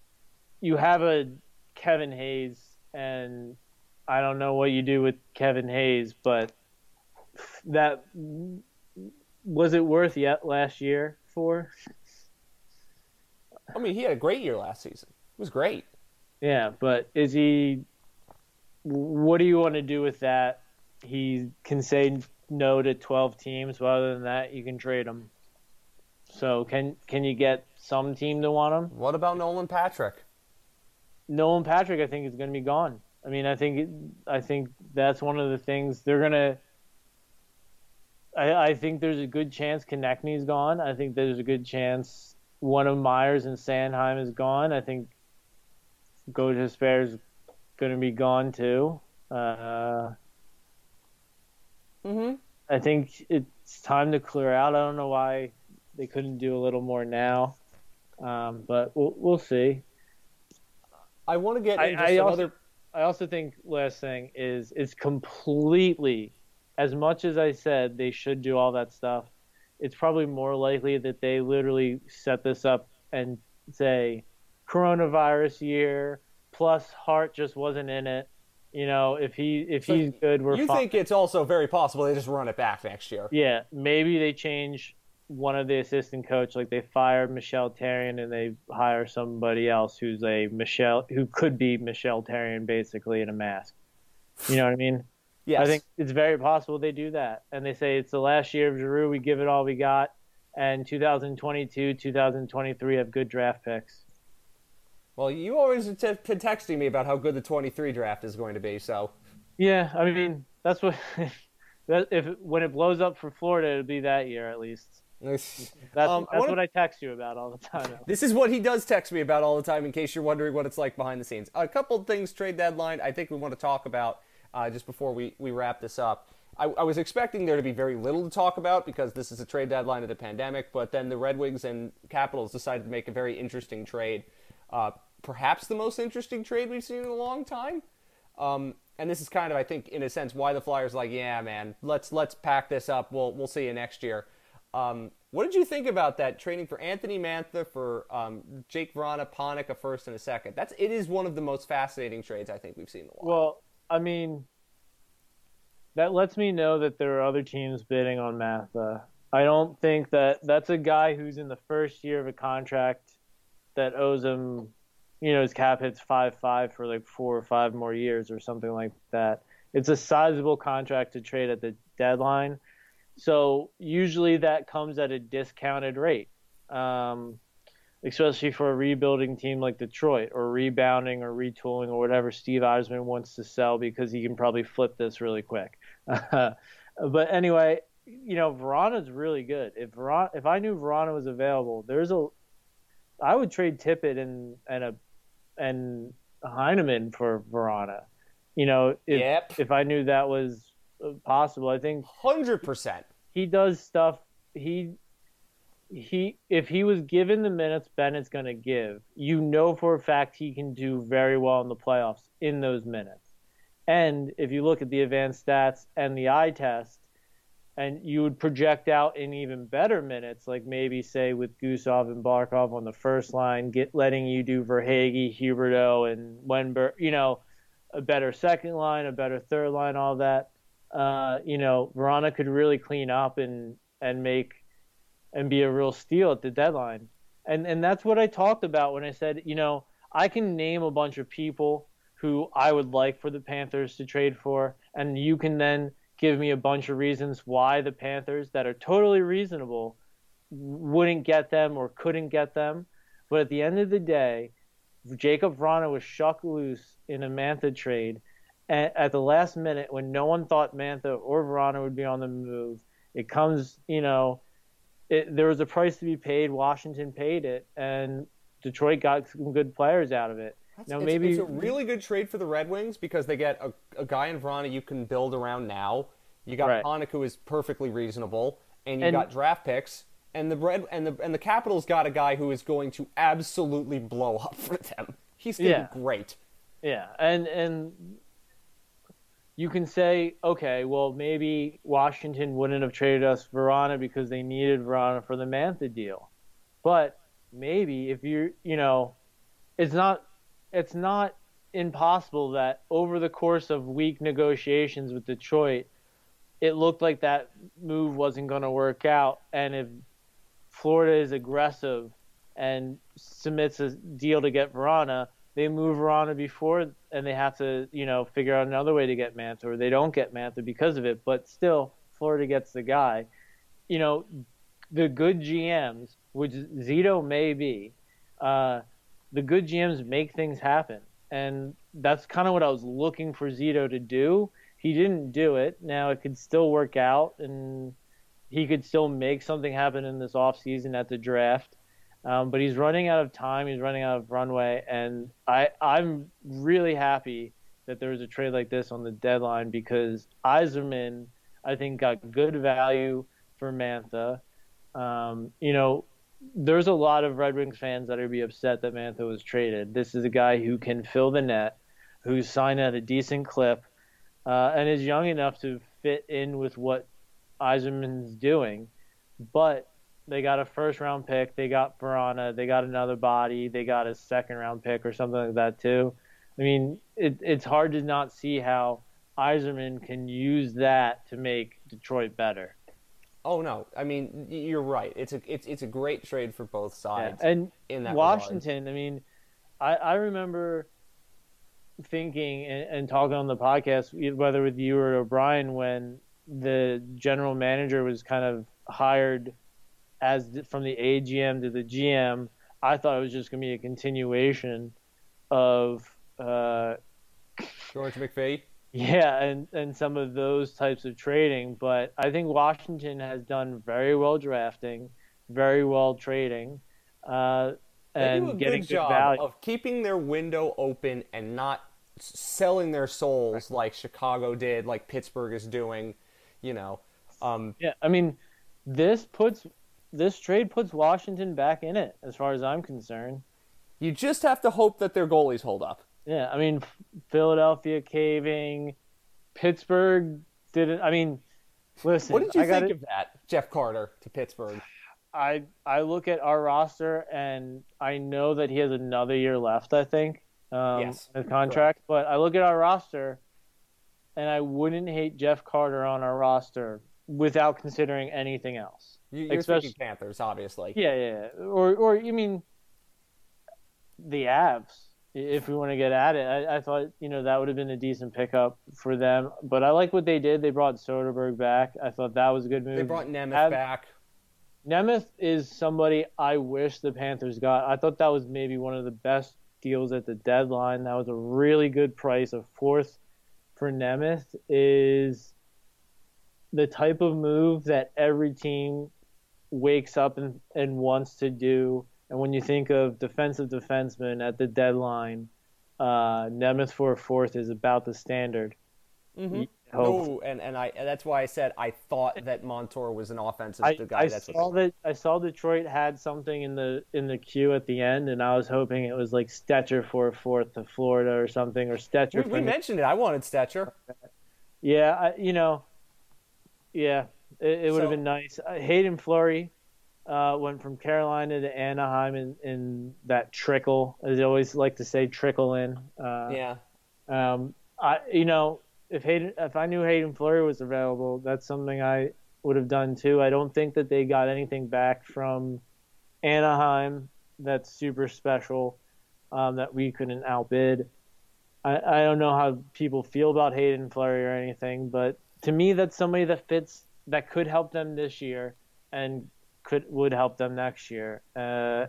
you have a Kevin Hayes, and I don't know what you do with Kevin Hayes, but that was it worth yet last year for? I mean, he had a great year last season. It was great. Yeah, but is he? What do you want to do with that? He can say no to 12 teams, but other than that, you can trade him. So can can you get some team to want him? What about Nolan Patrick? Nolan Patrick, I think, is going to be gone. I mean, I think I think that's one of the things they're going to. I, I think there's a good chance Konecny's gone. I think there's a good chance one of Myers and Sanheim is gone. I think Gojira is going to be gone too. Uh, Mm-hmm. I think it's time to clear out. I don't know why they couldn't do a little more now, um, but we'll, we'll see. I want to get I, into I some also, other. I also think last thing is it's completely, as much as I said they should do all that stuff, it's probably more likely that they literally set this up and say coronavirus year plus Hart just wasn't in it. You know, if he if So he's good, we're You fine. think it's also very possible they just run it back next year? Yeah, maybe they change one of the assistant coach, like they fire Michel Therrien and they hire somebody else who's a Michel who could be Michel Therrien basically in a mask. You know what I mean? Yes. I think it's very possible they do that, and they say it's the last year of Giroux. We give it all we got, and 2022, 2023 have good draft picks. Well, you always t- been texting me about how good the 23 draft is going to be, so Yeah, I mean that's what. that if when it blows up for Florida, it'll be that year at least. That's Um, I that's wanna- what I text you about all the time. This is what he does text me about all the time, in case you're wondering what it's like behind the scenes. A couple things, trade deadline, I think we want to talk about uh, just before we, we wrap this up. I, I was expecting there to be very little to talk about because this is a trade deadline of the pandemic, but then the Red Wings and Capitals decided to make a very interesting trade. Uh, perhaps the most interesting trade we've seen in a long time. Um, and this is kind of, I think, in a sense, why the Flyers like, yeah, man, let's let's pack this up. We'll we'll see you next year. Um, what did you think about that trading for Anthony Mantha for um, Jakub Vrana, Panik, a first and a second? That's it is one of the most fascinating trades I think we've seen in a while. Well, I mean, that lets me know that there are other teams bidding on Mantha. I don't think that that's a guy who's in the first year of a contract that owes him, you know, his cap hits five five for like four or five more years or something like that. It's a sizable contract to trade at the deadline, so usually that comes at a discounted rate. Um, especially for a rebuilding team like Detroit or rebounding or retooling or whatever Steve Yzerman wants to sell because he can probably flip this really quick. but anyway, you know, Vrana's really good. If Vrana, if I knew Vrana was available, there's a I would trade Tippett and and a and Heineman for Vrana. You know, if Yep. if I knew that was possible, I think Hundred percent. he does stuff he he if he was given the minutes Bennett's going to give, you know for a fact he can do very well in the playoffs in those minutes. And if you look at the advanced stats and the eye test, and you would project out in even better minutes, like maybe say with Gusev and Barkov on the first line, get letting you do Verhaeghe, Huberdeau, and Wennberg, you know, a better second line, a better third line, all that. Uh, you know, Vrana could really clean up and and make and be a real steal at the deadline. And and that's what I talked about when I said, you know, I can name a bunch of people who I would like for the Panthers to trade for, and you can then give me a bunch of reasons why the Panthers that are totally reasonable wouldn't get them or couldn't get them. But at the end of the day, Jakub Vrana was shuck loose in a Mantha trade at, at the last minute when no one thought Mantha or Vrana would be on the move. It comes, you know, it, there was a price to be paid. Washington paid it, and Detroit got some good players out of it. That's, now it's, maybe it's a really good trade for the Red Wings because they get a, a guy in Vrana you can build around now. You got right. Who is perfectly reasonable, and you and, got draft picks. And the Red and the and the Capitals got a guy who is going to absolutely blow up for them. He's going to yeah. be great. Yeah, and and you can say, okay, well maybe Washington wouldn't have traded us Vrana because they needed Vrana for the Mantha deal, but maybe if you you know, it's not it's not impossible that over the course of week negotiations with Detroit, it looked like that move wasn't going to work out, and if Florida is aggressive and submits a deal to get Vrana, they move Vrana before and they have to, you know, figure out another way to get Mantha or they don't get Mantha because of it. But still, Florida gets the guy. You know, the good GMs, which Zito may be, uh, the good GMs make things happen. And that's kind of what I was looking for Zito to do. He didn't do it. Now it could still work out and he could still make something happen in this offseason at the draft. Um, but he's running out of time. He's running out of runway, and I I'm really happy that there was a trade like this on the deadline because Yzerman I think got good value for Mantha. Um, you know, there's a lot of Red Wings fans that would be upset that Mantha was traded. This is a guy who can fill the net, who's signed at a decent clip, uh, and is young enough to fit in with what Yzerman's doing. But they got a first round pick. They got Vrana. They got another body. They got a second round pick or something like that too. I mean, it, it's hard to not see how Yzerman can use that to make Detroit better. Oh no, I mean you're right. It's a it's it's a great trade for both sides. Yeah. And in that Washington, regard. I mean, I I remember thinking and, and talking on the podcast, whether with you or O'Brien, when the general manager was kind of hired as from the AGM to the GM, I thought it was just going to be a continuation of uh, George McPhee. Yeah, and and some of those types of trading, but I think Washington has done very well drafting, very well trading, uh, and they do a getting good job value. of keeping their window open and not selling their souls like Chicago did, like Pittsburgh is doing. You know. Um, yeah, I mean, this puts this trade puts Washington back in it, as far as I'm concerned. You just have to hope that their goalies hold up. Yeah, I mean, Philadelphia caving, Pittsburgh didn't. I mean, listen. What did you I think gotta, of that, Jeff Carter to Pittsburgh? I I look at our roster and I know that he has another year left. I think. Um, yes. His contract, correct. but I look at our roster, and I wouldn't hate Jeff Carter on our roster without considering anything else. You, are Especially, thinking Panthers, obviously. Yeah, yeah. Or, or you mean the Avs? If we want to get at it, I, I thought you know that would have been a decent pickup for them. But I like what they did. They brought Soderberg back. I thought that was a good move. They brought Nemeth Av- back. Nemeth is somebody I wish the Panthers got. I thought that was maybe one of the best deals at the deadline. That was a really good price. A fourth for Nemeth is the type of move that every team wakes up and, and wants to do. And when you think of defensive defensemen at the deadline, uh, Nemeth for a fourth is about the standard. Mm-hmm. No, and, and I and that's why I said I thought that Montour was an offensive I, guy. I saw that I saw Detroit had something in the in the queue at the end, and I was hoping it was like Stecher for a fourth to Florida or something, or Stecher. We, we mentioned it. I wanted Stecher. Yeah, I, you know, yeah, it, it would so, have been nice. Hayden Haydn Fleury uh, went from Carolina to Anaheim in, in that trickle, as I always like to say, trickle in. Uh, yeah. Um, I you know if Haydn if I knew Haydn Fleury was available, that's something I would have done too. I don't think that they got anything back from Anaheim that's super special um, that we couldn't outbid. I, I don't know how people feel about Haydn Fleury or anything, but to me, that's somebody that fits that could help them this year and could would help them next year. Uh,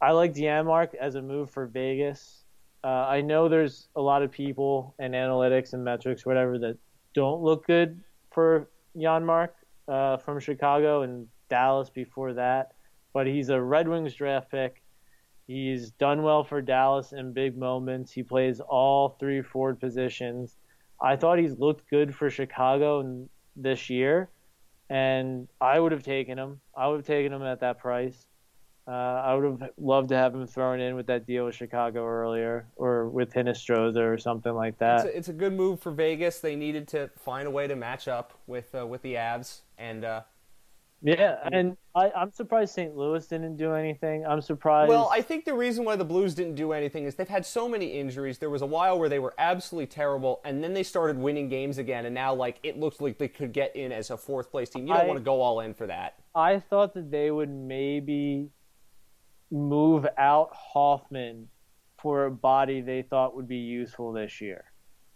I like Janmark as a move for Vegas. Uh, I know there's a lot of people and analytics and metrics, whatever, that don't look good for Janmark uh, from Chicago, and Dallas before that, but he's a Red Wings draft pick. He's done well for Dallas in big moments. He plays all three forward positions. I thought he's looked good for Chicago this year, and I would have taken him. I would have taken him at that price. Uh, I would have loved to have him thrown in with that deal with Chicago earlier, or with Hinostroza or something like that. It's a, it's a, good move for Vegas. They needed to find a way to match up with uh, with the Avs, and uh, yeah, and I, am surprised St. Louis didn't do anything. I'm surprised. Well, I think the reason why the Blues didn't do anything is they've had so many injuries. There was a while where they were absolutely terrible, and then they started winning games again, and now like it looks like they could get in as a fourth place team. You don't I, want to go all in for that. I thought that they would maybe move out Hoffman for a body they thought would be useful this year,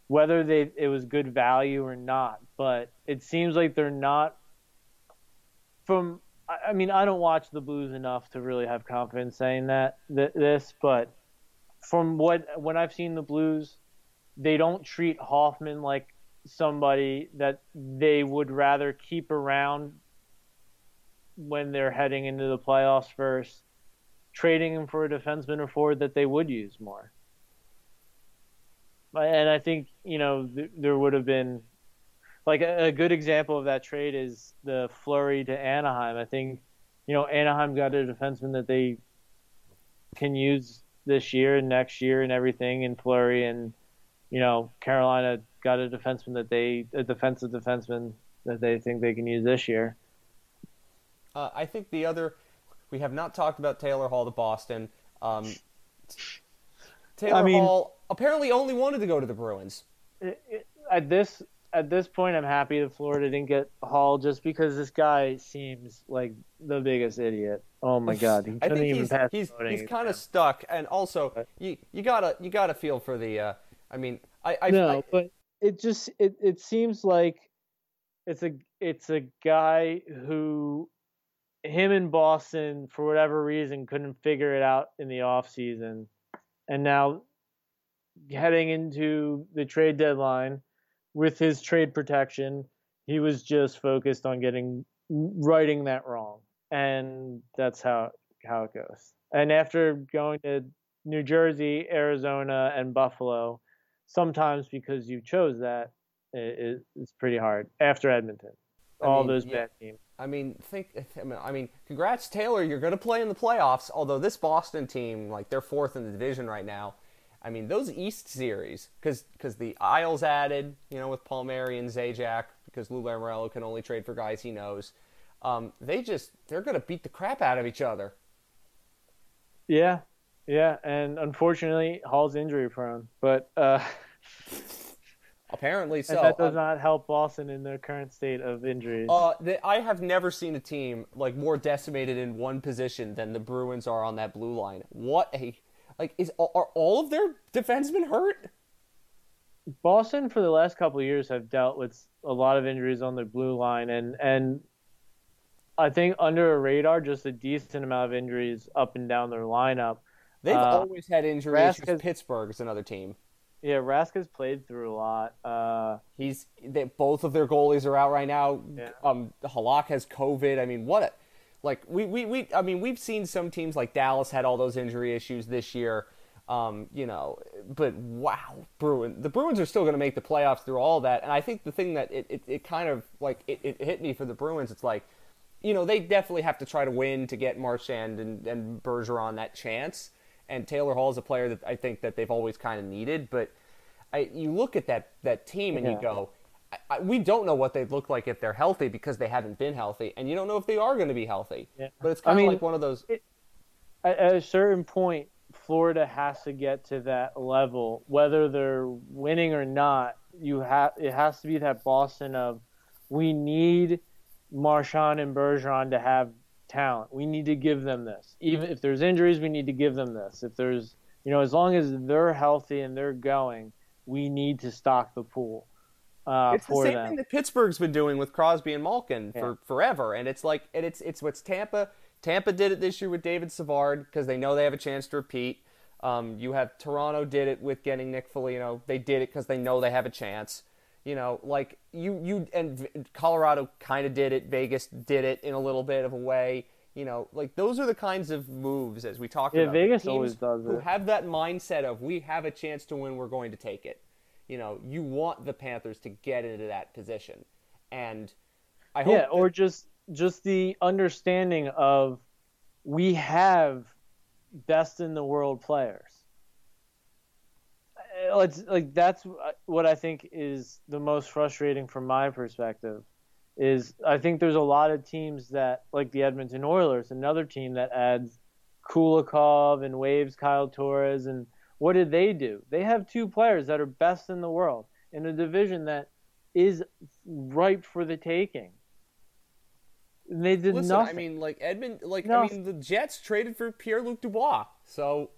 whether they it was good value or not. But it seems like they're not from I mean, I don't watch the Blues enough to really have confidence saying that th- this, but from what when I've seen the Blues, they don't treat Hoffman like somebody that they would rather keep around when they're heading into the playoffs first, trading him for a defenseman or forward that they would use more. And I think you know th- there would have been like a, a, good example of that trade is the Fleury to Anaheim. I think, you know, Anaheim got a defenseman that they can use this year and next year and everything in Fleury and you know, Carolina got a defenseman that they a defensive defenseman that they think they can use this year. Uh, I think the other we have not talked about Taylor Hall to Boston. Um, Taylor I mean, Hall apparently only wanted to go to the Bruins. It, it, at this at this point, I'm happy that Florida didn't get Hall just because this guy seems like the biggest idiot. Oh my god, he couldn't even he's, pass. He's he's kind of stuck, and also you you gotta you gotta feel for the. Uh, I mean, I, I no, I, but it just it it seems like it's a it's a guy who him in Boston for whatever reason couldn't figure it out in the off season, and now heading into the trade deadline with his trade protection, he was just focused on getting righting that wrong, and that's how how it goes. And after going to New Jersey, Arizona, and Buffalo, sometimes because you chose that, it, it's pretty hard. After Edmonton, I all mean, those yeah. bad teams. I mean, think. I mean, congrats, Taylor. You're going to play in the playoffs. Although this Boston team, like they're fourth in the division right now, I mean, those East series, because the Isles added, you know, with Palmieri and Zajac, because Lou Lamoriello can only trade for guys he knows. Um, they just they're gonna beat the crap out of each other. Yeah, yeah, and unfortunately, Hall's injury prone, but uh, apparently so. that does not help Boston in their current state of injuries. Uh, they, I have never seen a team like more decimated in one position than the Bruins are on that blue line. What a like, is are all of their defensemen hurt? Boston for the last couple of years have dealt with a lot of injuries on the blue line, and and I think under a radar, just a decent amount of injuries up and down their lineup. They've uh, always had injuries. Rask issues. Pittsburgh is another team. Yeah, Rask has played through a lot. Uh, He's they, both of their goalies are out right now. Yeah. Um, Halak has COVID. I mean, what a like we, we, we I mean we've seen some teams like Dallas had all those injury issues this year. Um, you know, but wow, Bruin the Bruins are still going to make the playoffs through all that. And I think the thing that it, it, it kind of like it, it hit me for the Bruins, it's like, you know, they definitely have to try to win to get Marchand and, and Bergeron that chance. And Taylor Hall is a player that I think that they've always kind of needed. But I, you look at that that team and yeah. you go, I, we don't know what they'd look like if they're healthy because they haven't been healthy, and you don't know if they are going to be healthy. Yeah. But it's kind of I mean, like one of those. It, at a certain point, Florida has to get to that level, whether they're winning or not. You have it has to be that Boston of we need Marchand and Bergeron to have talent. We need to give them this. Even if there's injuries, we need to give them this. If there's you know, as long as they're healthy and they're going, we need to stock the pool. Uh, it's the same them. thing that Pittsburgh's been doing with Crosby and Malkin yeah. for forever, and it's like, and it's it's what's Tampa. Tampa did it this year with David Savard because they know they have a chance to repeat. Um, you have Toronto did it with getting Nick Foligno. They did it because they know they have a chance. You know, like you you and Colorado kind of did it. Vegas did it in a little bit of a way. You know, like those are the kinds of moves as we talked yeah, about. Vegas always does who have that mindset of we have a chance to win, we're going to take it. You know, you want the Panthers to get into that position, and I hope. Yeah, that- or just just the understanding of we have best in the world players. Uh, It's like that's what I think is the most frustrating from my perspective. Is I think there's a lot of teams that like the Edmonton Oilers, another team that adds Kulikov and waves Kyle Turris, and what did they do? They have two players that are best in the world in a division that is ripe for the taking. They did Listen, nothing. I mean, like Edmund, like I mean, the Jets traded for Pierre Luc Dubois, so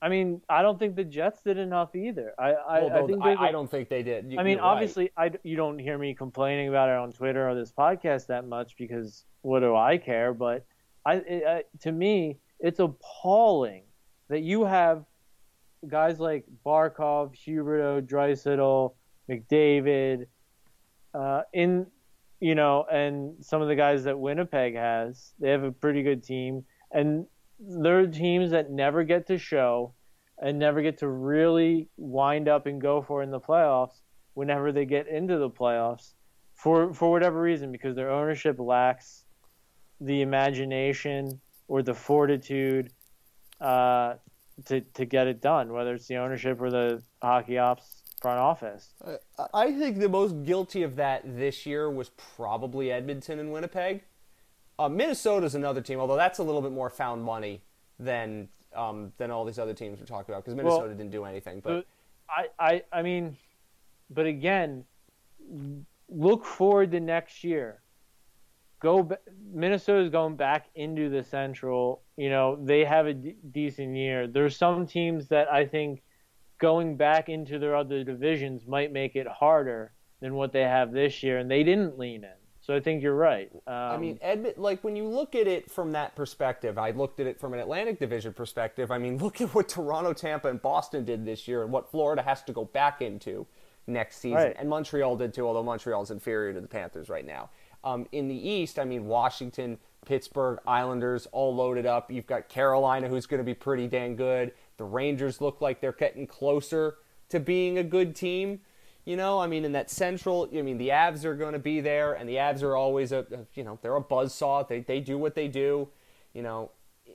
I mean, I don't think the Jets did enough either. I, I, although I think I, there's a- I don't think they did. You- I mean, you're right. obviously, I, you don't hear me complaining about it on Twitter or this podcast that much because what do I care? But I, it, I to me, it's appalling that you have guys like Barkov, Huberdeau, Draisaitl, McDavid, uh, in you know, and some of the guys that Winnipeg has. They have a pretty good team, and they're teams that never get to show and never get to really wind up and go for in the playoffs whenever they get into the playoffs for for whatever reason because their ownership lacks the imagination or the fortitude uh, to to get it done whether it's the ownership or the hockey ops front office I- I think the most guilty of that this year was probably Edmonton and Winnipeg. Uh, Minnesota's another team, although that's a little bit more found money than um, than all these other teams we're talking about because Minnesota didn't do anything. But I, I I mean but again look forward to next year go Minnesota's going back into the central you know they have a d- decent year there's some teams that I think going back into their other divisions might make it harder than what they have this year and they didn't lean in so I think you're right um, I mean, Edmond, like when you look at it from that perspective, I looked at it from an Atlantic Division perspective. I mean, look at what Toronto, Tampa, and Boston did this year, and what Florida has to go back into next season, Right. and Montreal did too. Although Montreal's inferior to the Panthers right now. Um, in the East, I mean, Washington, Pittsburgh, Islanders, all loaded up. You've got Carolina, who's going to be pretty dang good. The Rangers look like they're getting closer to being a good team. You know, I mean, in that central, I mean, the Avs are going to be there, and the Avs are always a, you know, they're a buzzsaw. They they do what they do. You know,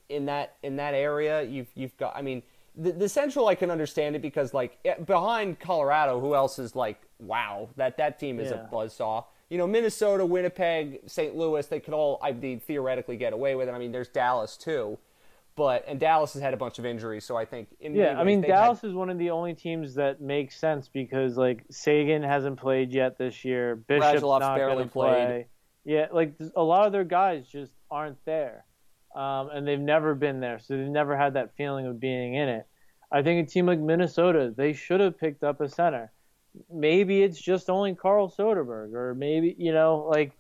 in that in that area, you've you've got. I mean, the the central, I can understand it because like eh, behind Colorado, who else is like, wow, that that team is Yeah. a buzzsaw. You know, Minnesota, Winnipeg, St. Louis, they could all, I mean, theoretically get away with it. I mean, there's Dallas too, but and Dallas has had a bunch of injuries, so I think in Yeah, I mean they've had- Dallas is one of the only teams that makes sense because like Seguin hasn't played yet this year. Bishop's Radulov's not barely played. play. Yeah, like a lot of their guys just aren't there, um, and they've never been there, so they've never had that feeling of being in it. I think a team like Minnesota, they should have picked up a center. Maybe it's just only Carl Soderberg, or maybe you know, like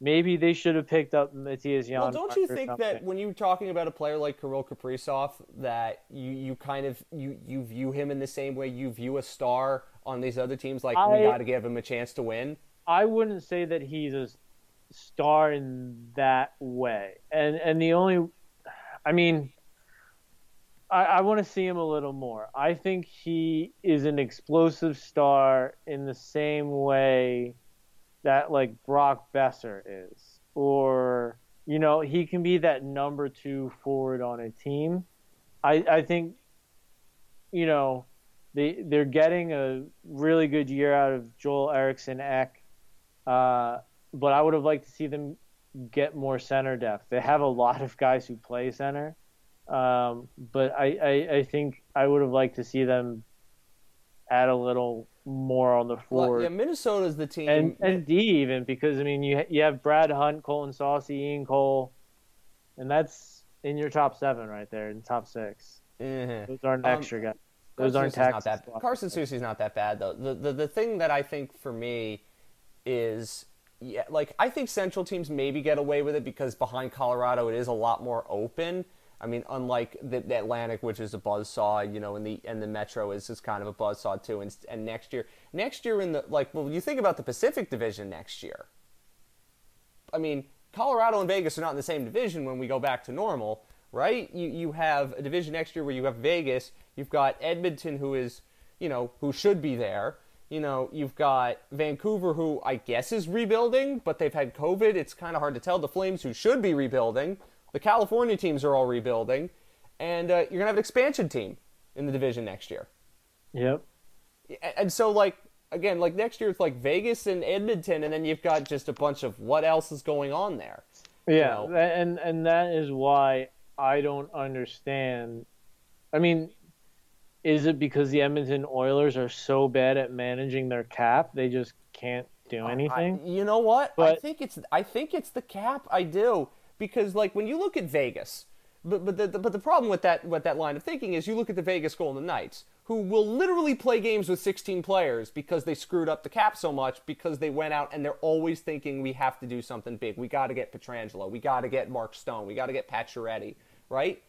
maybe they should have picked up Matthias Jan. Well, don't you think that when you're talking about a player like Kirill Kaprizov, that you, you kind of you, you view him in the same way you view a star on these other teams? Like we got to give him a chance to win. I wouldn't say that he's a star in that way. And and the only, I mean, I, I want to see him a little more. I think he is an explosive star in the same way that like Brock Boeser is, or you know, he can be that number two forward on a team. I I think, you know. They they're getting a really good year out of Joel Eriksson Ek. Uh, but I would have liked to see them get more center depth. They have a lot of guys who play center, um, but I, I, I think I would have liked to see them add a little more on the Well, forward yeah, Minnesota's the team. and and D even because I mean you you have Brad Hunt, Colton Soucy, Ian Cole, and that's in your top seven right there in top six. Mhm. Those aren't Um, extra guys. Those aren't Carson taxes. not that. Carson Soucy's not that bad though. The, the the thing that I think for me is yeah, like I think Central teams maybe get away with it because behind Colorado it is a lot more open. I mean, unlike the, the Atlantic, which is a buzz saw, you know, and the and the Metro is is kind of a buzz saw too. And, and next year, next year in the like, well, you think about the Pacific Division next year. I mean, Colorado and Vegas are not in the same division when we go back to normal, right? You you have a division next year where you have Vegas, you've got Edmonton, who is, you know, who should be there. You know, you've got Vancouver, who I guess is rebuilding, but they've had COVID. It's kind of hard to tell. The Flames, who should be rebuilding the California teams are all rebuilding, and uh, you're gonna have an expansion team in the division next year. Yep. And so, like again, like next year it's like Vegas and Edmonton, and then you've got just a bunch of what else is going on there. Yeah, you know? and and that is why I don't understand. I mean, is it because the Edmonton Oilers are so bad at managing their cap they just can't do anything? I, you know what? But, I think it's I think it's the cap. I do because like when you look at Vegas, but but the, the, but the problem with that with that line of thinking is you look at the Vegas Golden Knights, who will literally play games with 16 players because they screwed up the cap so much because they went out and they're always thinking we have to do something big. We got to get Pietrangelo, we got to get Mark Stone, we got to get Pacioretty, right?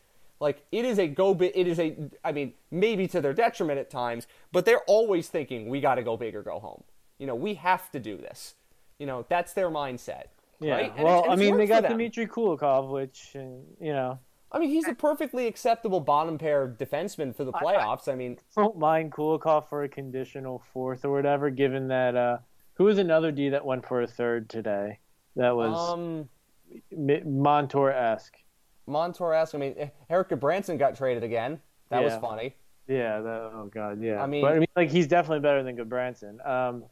Like it is a go big. It is a. I mean, maybe to their detriment at times, but they're always thinking we got to go big or go home. You know, we have to do this. You know, that's their mindset. Yeah. Right? Well, I mean, they got Dmitry Kulikov, which you know. I mean, he's a perfectly acceptable bottom pair defenseman for the playoffs. I, I, I mean, don't mind Kulikov for a conditional fourth or whatever, given that uh, who was another D that went for a third today? That was um, Montour esque. Montour esque. I mean, Erik Gudbranson got traded again. That yeah. was funny. Yeah. That, oh God. Yeah. I mean, but, I mean, like he's definitely better than Gudbranson. Um,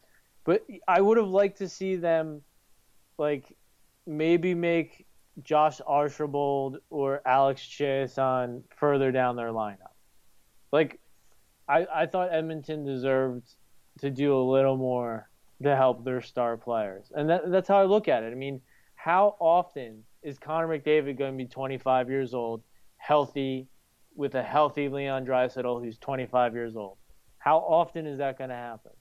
but I would have liked to see them, like, maybe make Josh Archibald or Alex Chiasson further down their lineup. Like, I, I thought Edmonton deserved to do a little more to help their star players. And that, that's how I look at it. I mean, how often is Connor McDavid going to be 25 years old, healthy, with a healthy Leon Draisaitl who's 25 years old? How often is that going to happen?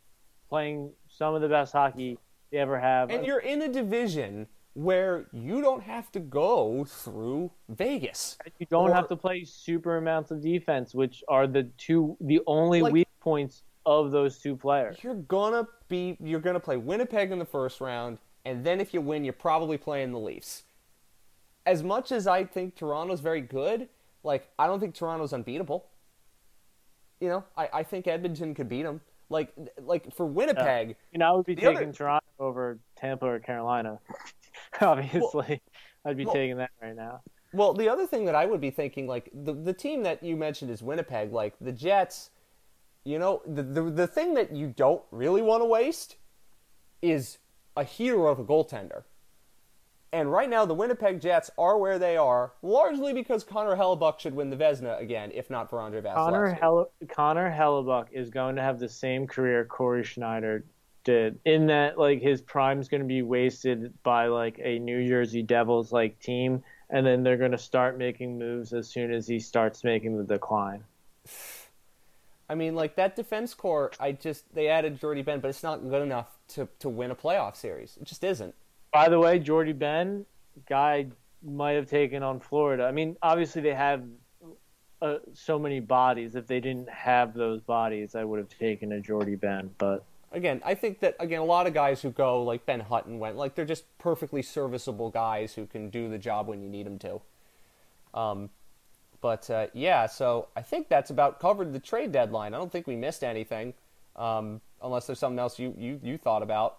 Playing some of the best hockey they ever have. And you're in a division – where you don't have to go through Vegas. You don't or, have to play super amounts of defense, which are the two the only like, weak points of those two players. You're gonna be you're gonna play Winnipeg in the first round, and then if you win, you're probably playing the Leafs. As much as I think Toronto's very good, like I don't think Toronto's unbeatable. You know, I, I think Edmonton could beat them. Like like for Winnipeg, you know, I would be taking other, Toronto over Tampa or Carolina. Obviously, well, I'd be well, taking that right now. Well, the other thing that I would be thinking, like the the team that you mentioned is Winnipeg, like the Jets. You know, the the, the thing that you don't really want to waste is a hero of a goaltender. And right now, the Winnipeg Jets are where they are, largely because Connor Hellebuyck should win the Vezina again, if not for Andre Vasilevskiy. Connor, Hell- Connor Hellebuyck is going to have the same career Cory Schneider in that like his prime's going to be wasted by like a New Jersey Devils like team and then they're going to start making moves as soon as he starts making the decline. I mean, like that defense core, I just they added Jordie Benn, but it's not good enough to to win a playoff series. It just isn't. By the way, Jordie Benn, guy might have taken on Florida. I mean, obviously they have uh, so many bodies. If they didn't have those bodies, I would have taken a Jordie Benn, but again, I think that again a lot of guys who go like Ben Hutton went like they're just perfectly serviceable guys who can do the job when you need them to. Um, but uh, yeah, so I think that's about covered the trade deadline. I don't think we missed anything, um, unless there's something else you, you you thought about.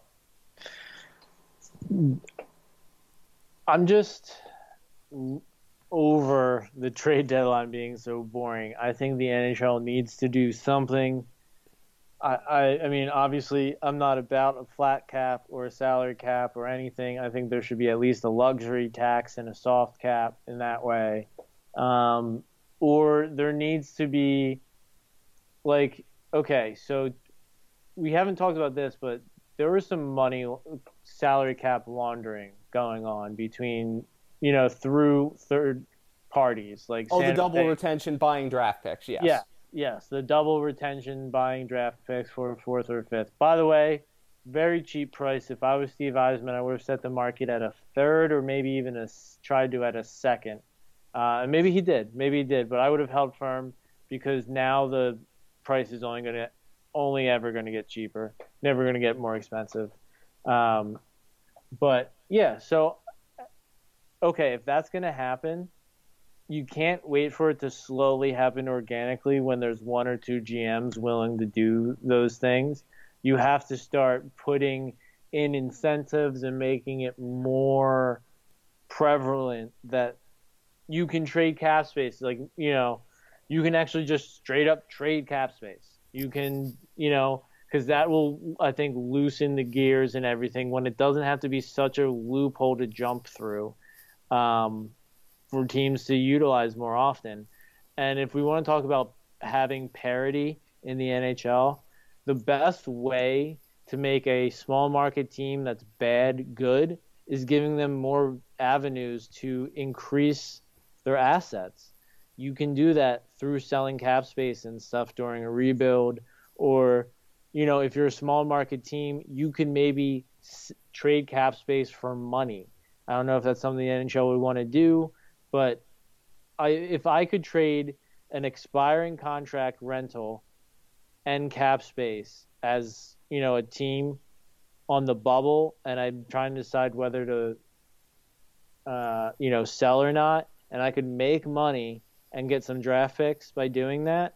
I'm just over the trade deadline being so boring. I think the NHL needs to do something I, I, I mean, obviously, I'm not about a flat cap or a salary cap or anything. I think there should be at least a luxury tax and a soft cap in that way. Um, or there needs to be, like, okay, so we haven't talked about this, but there was some money, salary cap laundering going on between, you know, through third parties like oh, San the double retention buying draft picks. Yes. Yeah. Yes, the double retention buying draft picks for fourth or fifth. By the way, very cheap price. If I was Steve Yzerman, I would have set the market at a third or maybe even a tried to at a second Uh, and maybe he did, maybe he did, but I would have held firm because now the price is only going to only ever going to get cheaper, never going to get more expensive. Um, but yeah, so okay, if that's going to happen, you can't wait for it to slowly happen organically when there's one or two GMs willing to do those things. You have to start putting in incentives and making it more prevalent that you can trade cap space. Like, you know, you can actually just straight up trade cap space. You can, you know, because that will, I think, loosen the gears and everything when it doesn't have to be such a loophole to jump through um, for teams to utilize more often. And if we want to talk about having parity in the NHL, the best way to make a small market team that's bad good is giving them more avenues to increase their assets. You can do that through selling cap space and stuff during a rebuild, or you know, if you're a small market team, you can maybe s- trade cap space for money. I don't know if that's something the NHL would want to do, but I, if I could trade an expiring contract rental and cap space as you know a team on the bubble, and I'm trying to decide whether to uh, you know sell or not, and I could make money and get some draft picks by doing that,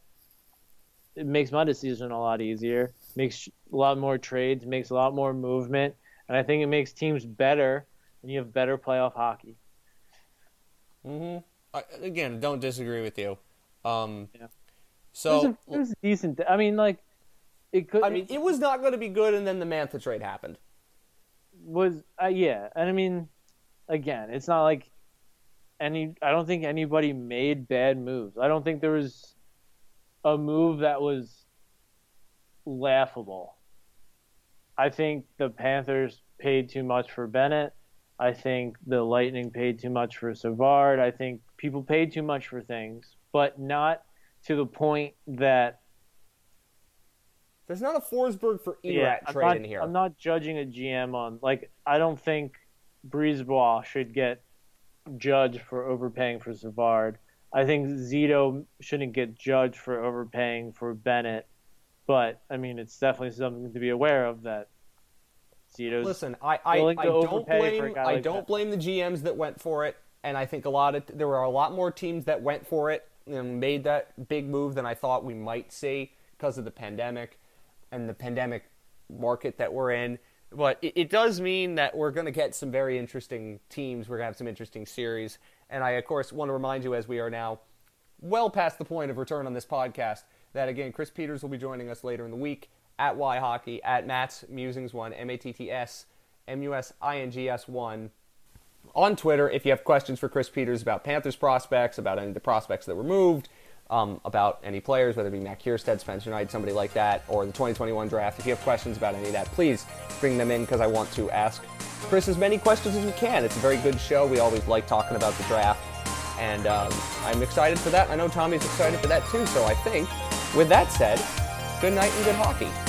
it makes my decision a lot easier. Makes a lot more trades, makes a lot more movement, and I think it makes teams better, and you have better playoff hockey. Mm-hmm. I, again, don't disagree with you. Um, yeah. So it was, a, it was decent. I mean, like it could. I mean, it was not going to be good, and then the Mantha trade happened. Was uh, yeah, and I mean, again, it's not like any. I don't think anybody made bad moves. I don't think there was a move that was laughable. I think the Panthers paid too much for Bennett. I think the Lightning paid too much for Savard. I think people paid too much for things, but not to the point that there's not a Forsberg for Erat yeah, trade not, in here. I'm not judging a GM on like I don't think Brisebois should get judged for overpaying for Savard. I think Zito shouldn't get judged for overpaying for Bennett, but I mean it's definitely something to be aware of that Zito's Listen, I I, I don't blame I don't that. blame the GMs that went for it, and I think a lot of there were a lot more teams that went for it and made that big move than I thought we might see because of the pandemic and the pandemic market that we're in. But it, it does mean that we're going to get some very interesting teams. We're going to have some interesting series. And I, of course, want to remind you as we are now well past the point of return on this podcast that, again, Chris Peters will be joining us later in the week at Y Hockey, at Matt's Musings One, M A T T S M U S I N G S One. On Twitter, if you have questions for Chris Peters about Panthers prospects, about any of the prospects that were moved, um, about any players, whether it be Matt Kiersted, Spencer Knight, somebody like that, or the 2021 draft. If you have questions about any of that, please bring them in because I want to ask Chris as many questions as we can. It's a very good show. We always like talking about the draft, and um, I'm excited for that. I know Tommy's excited for that too. So I think, with that said, good night and good hockey.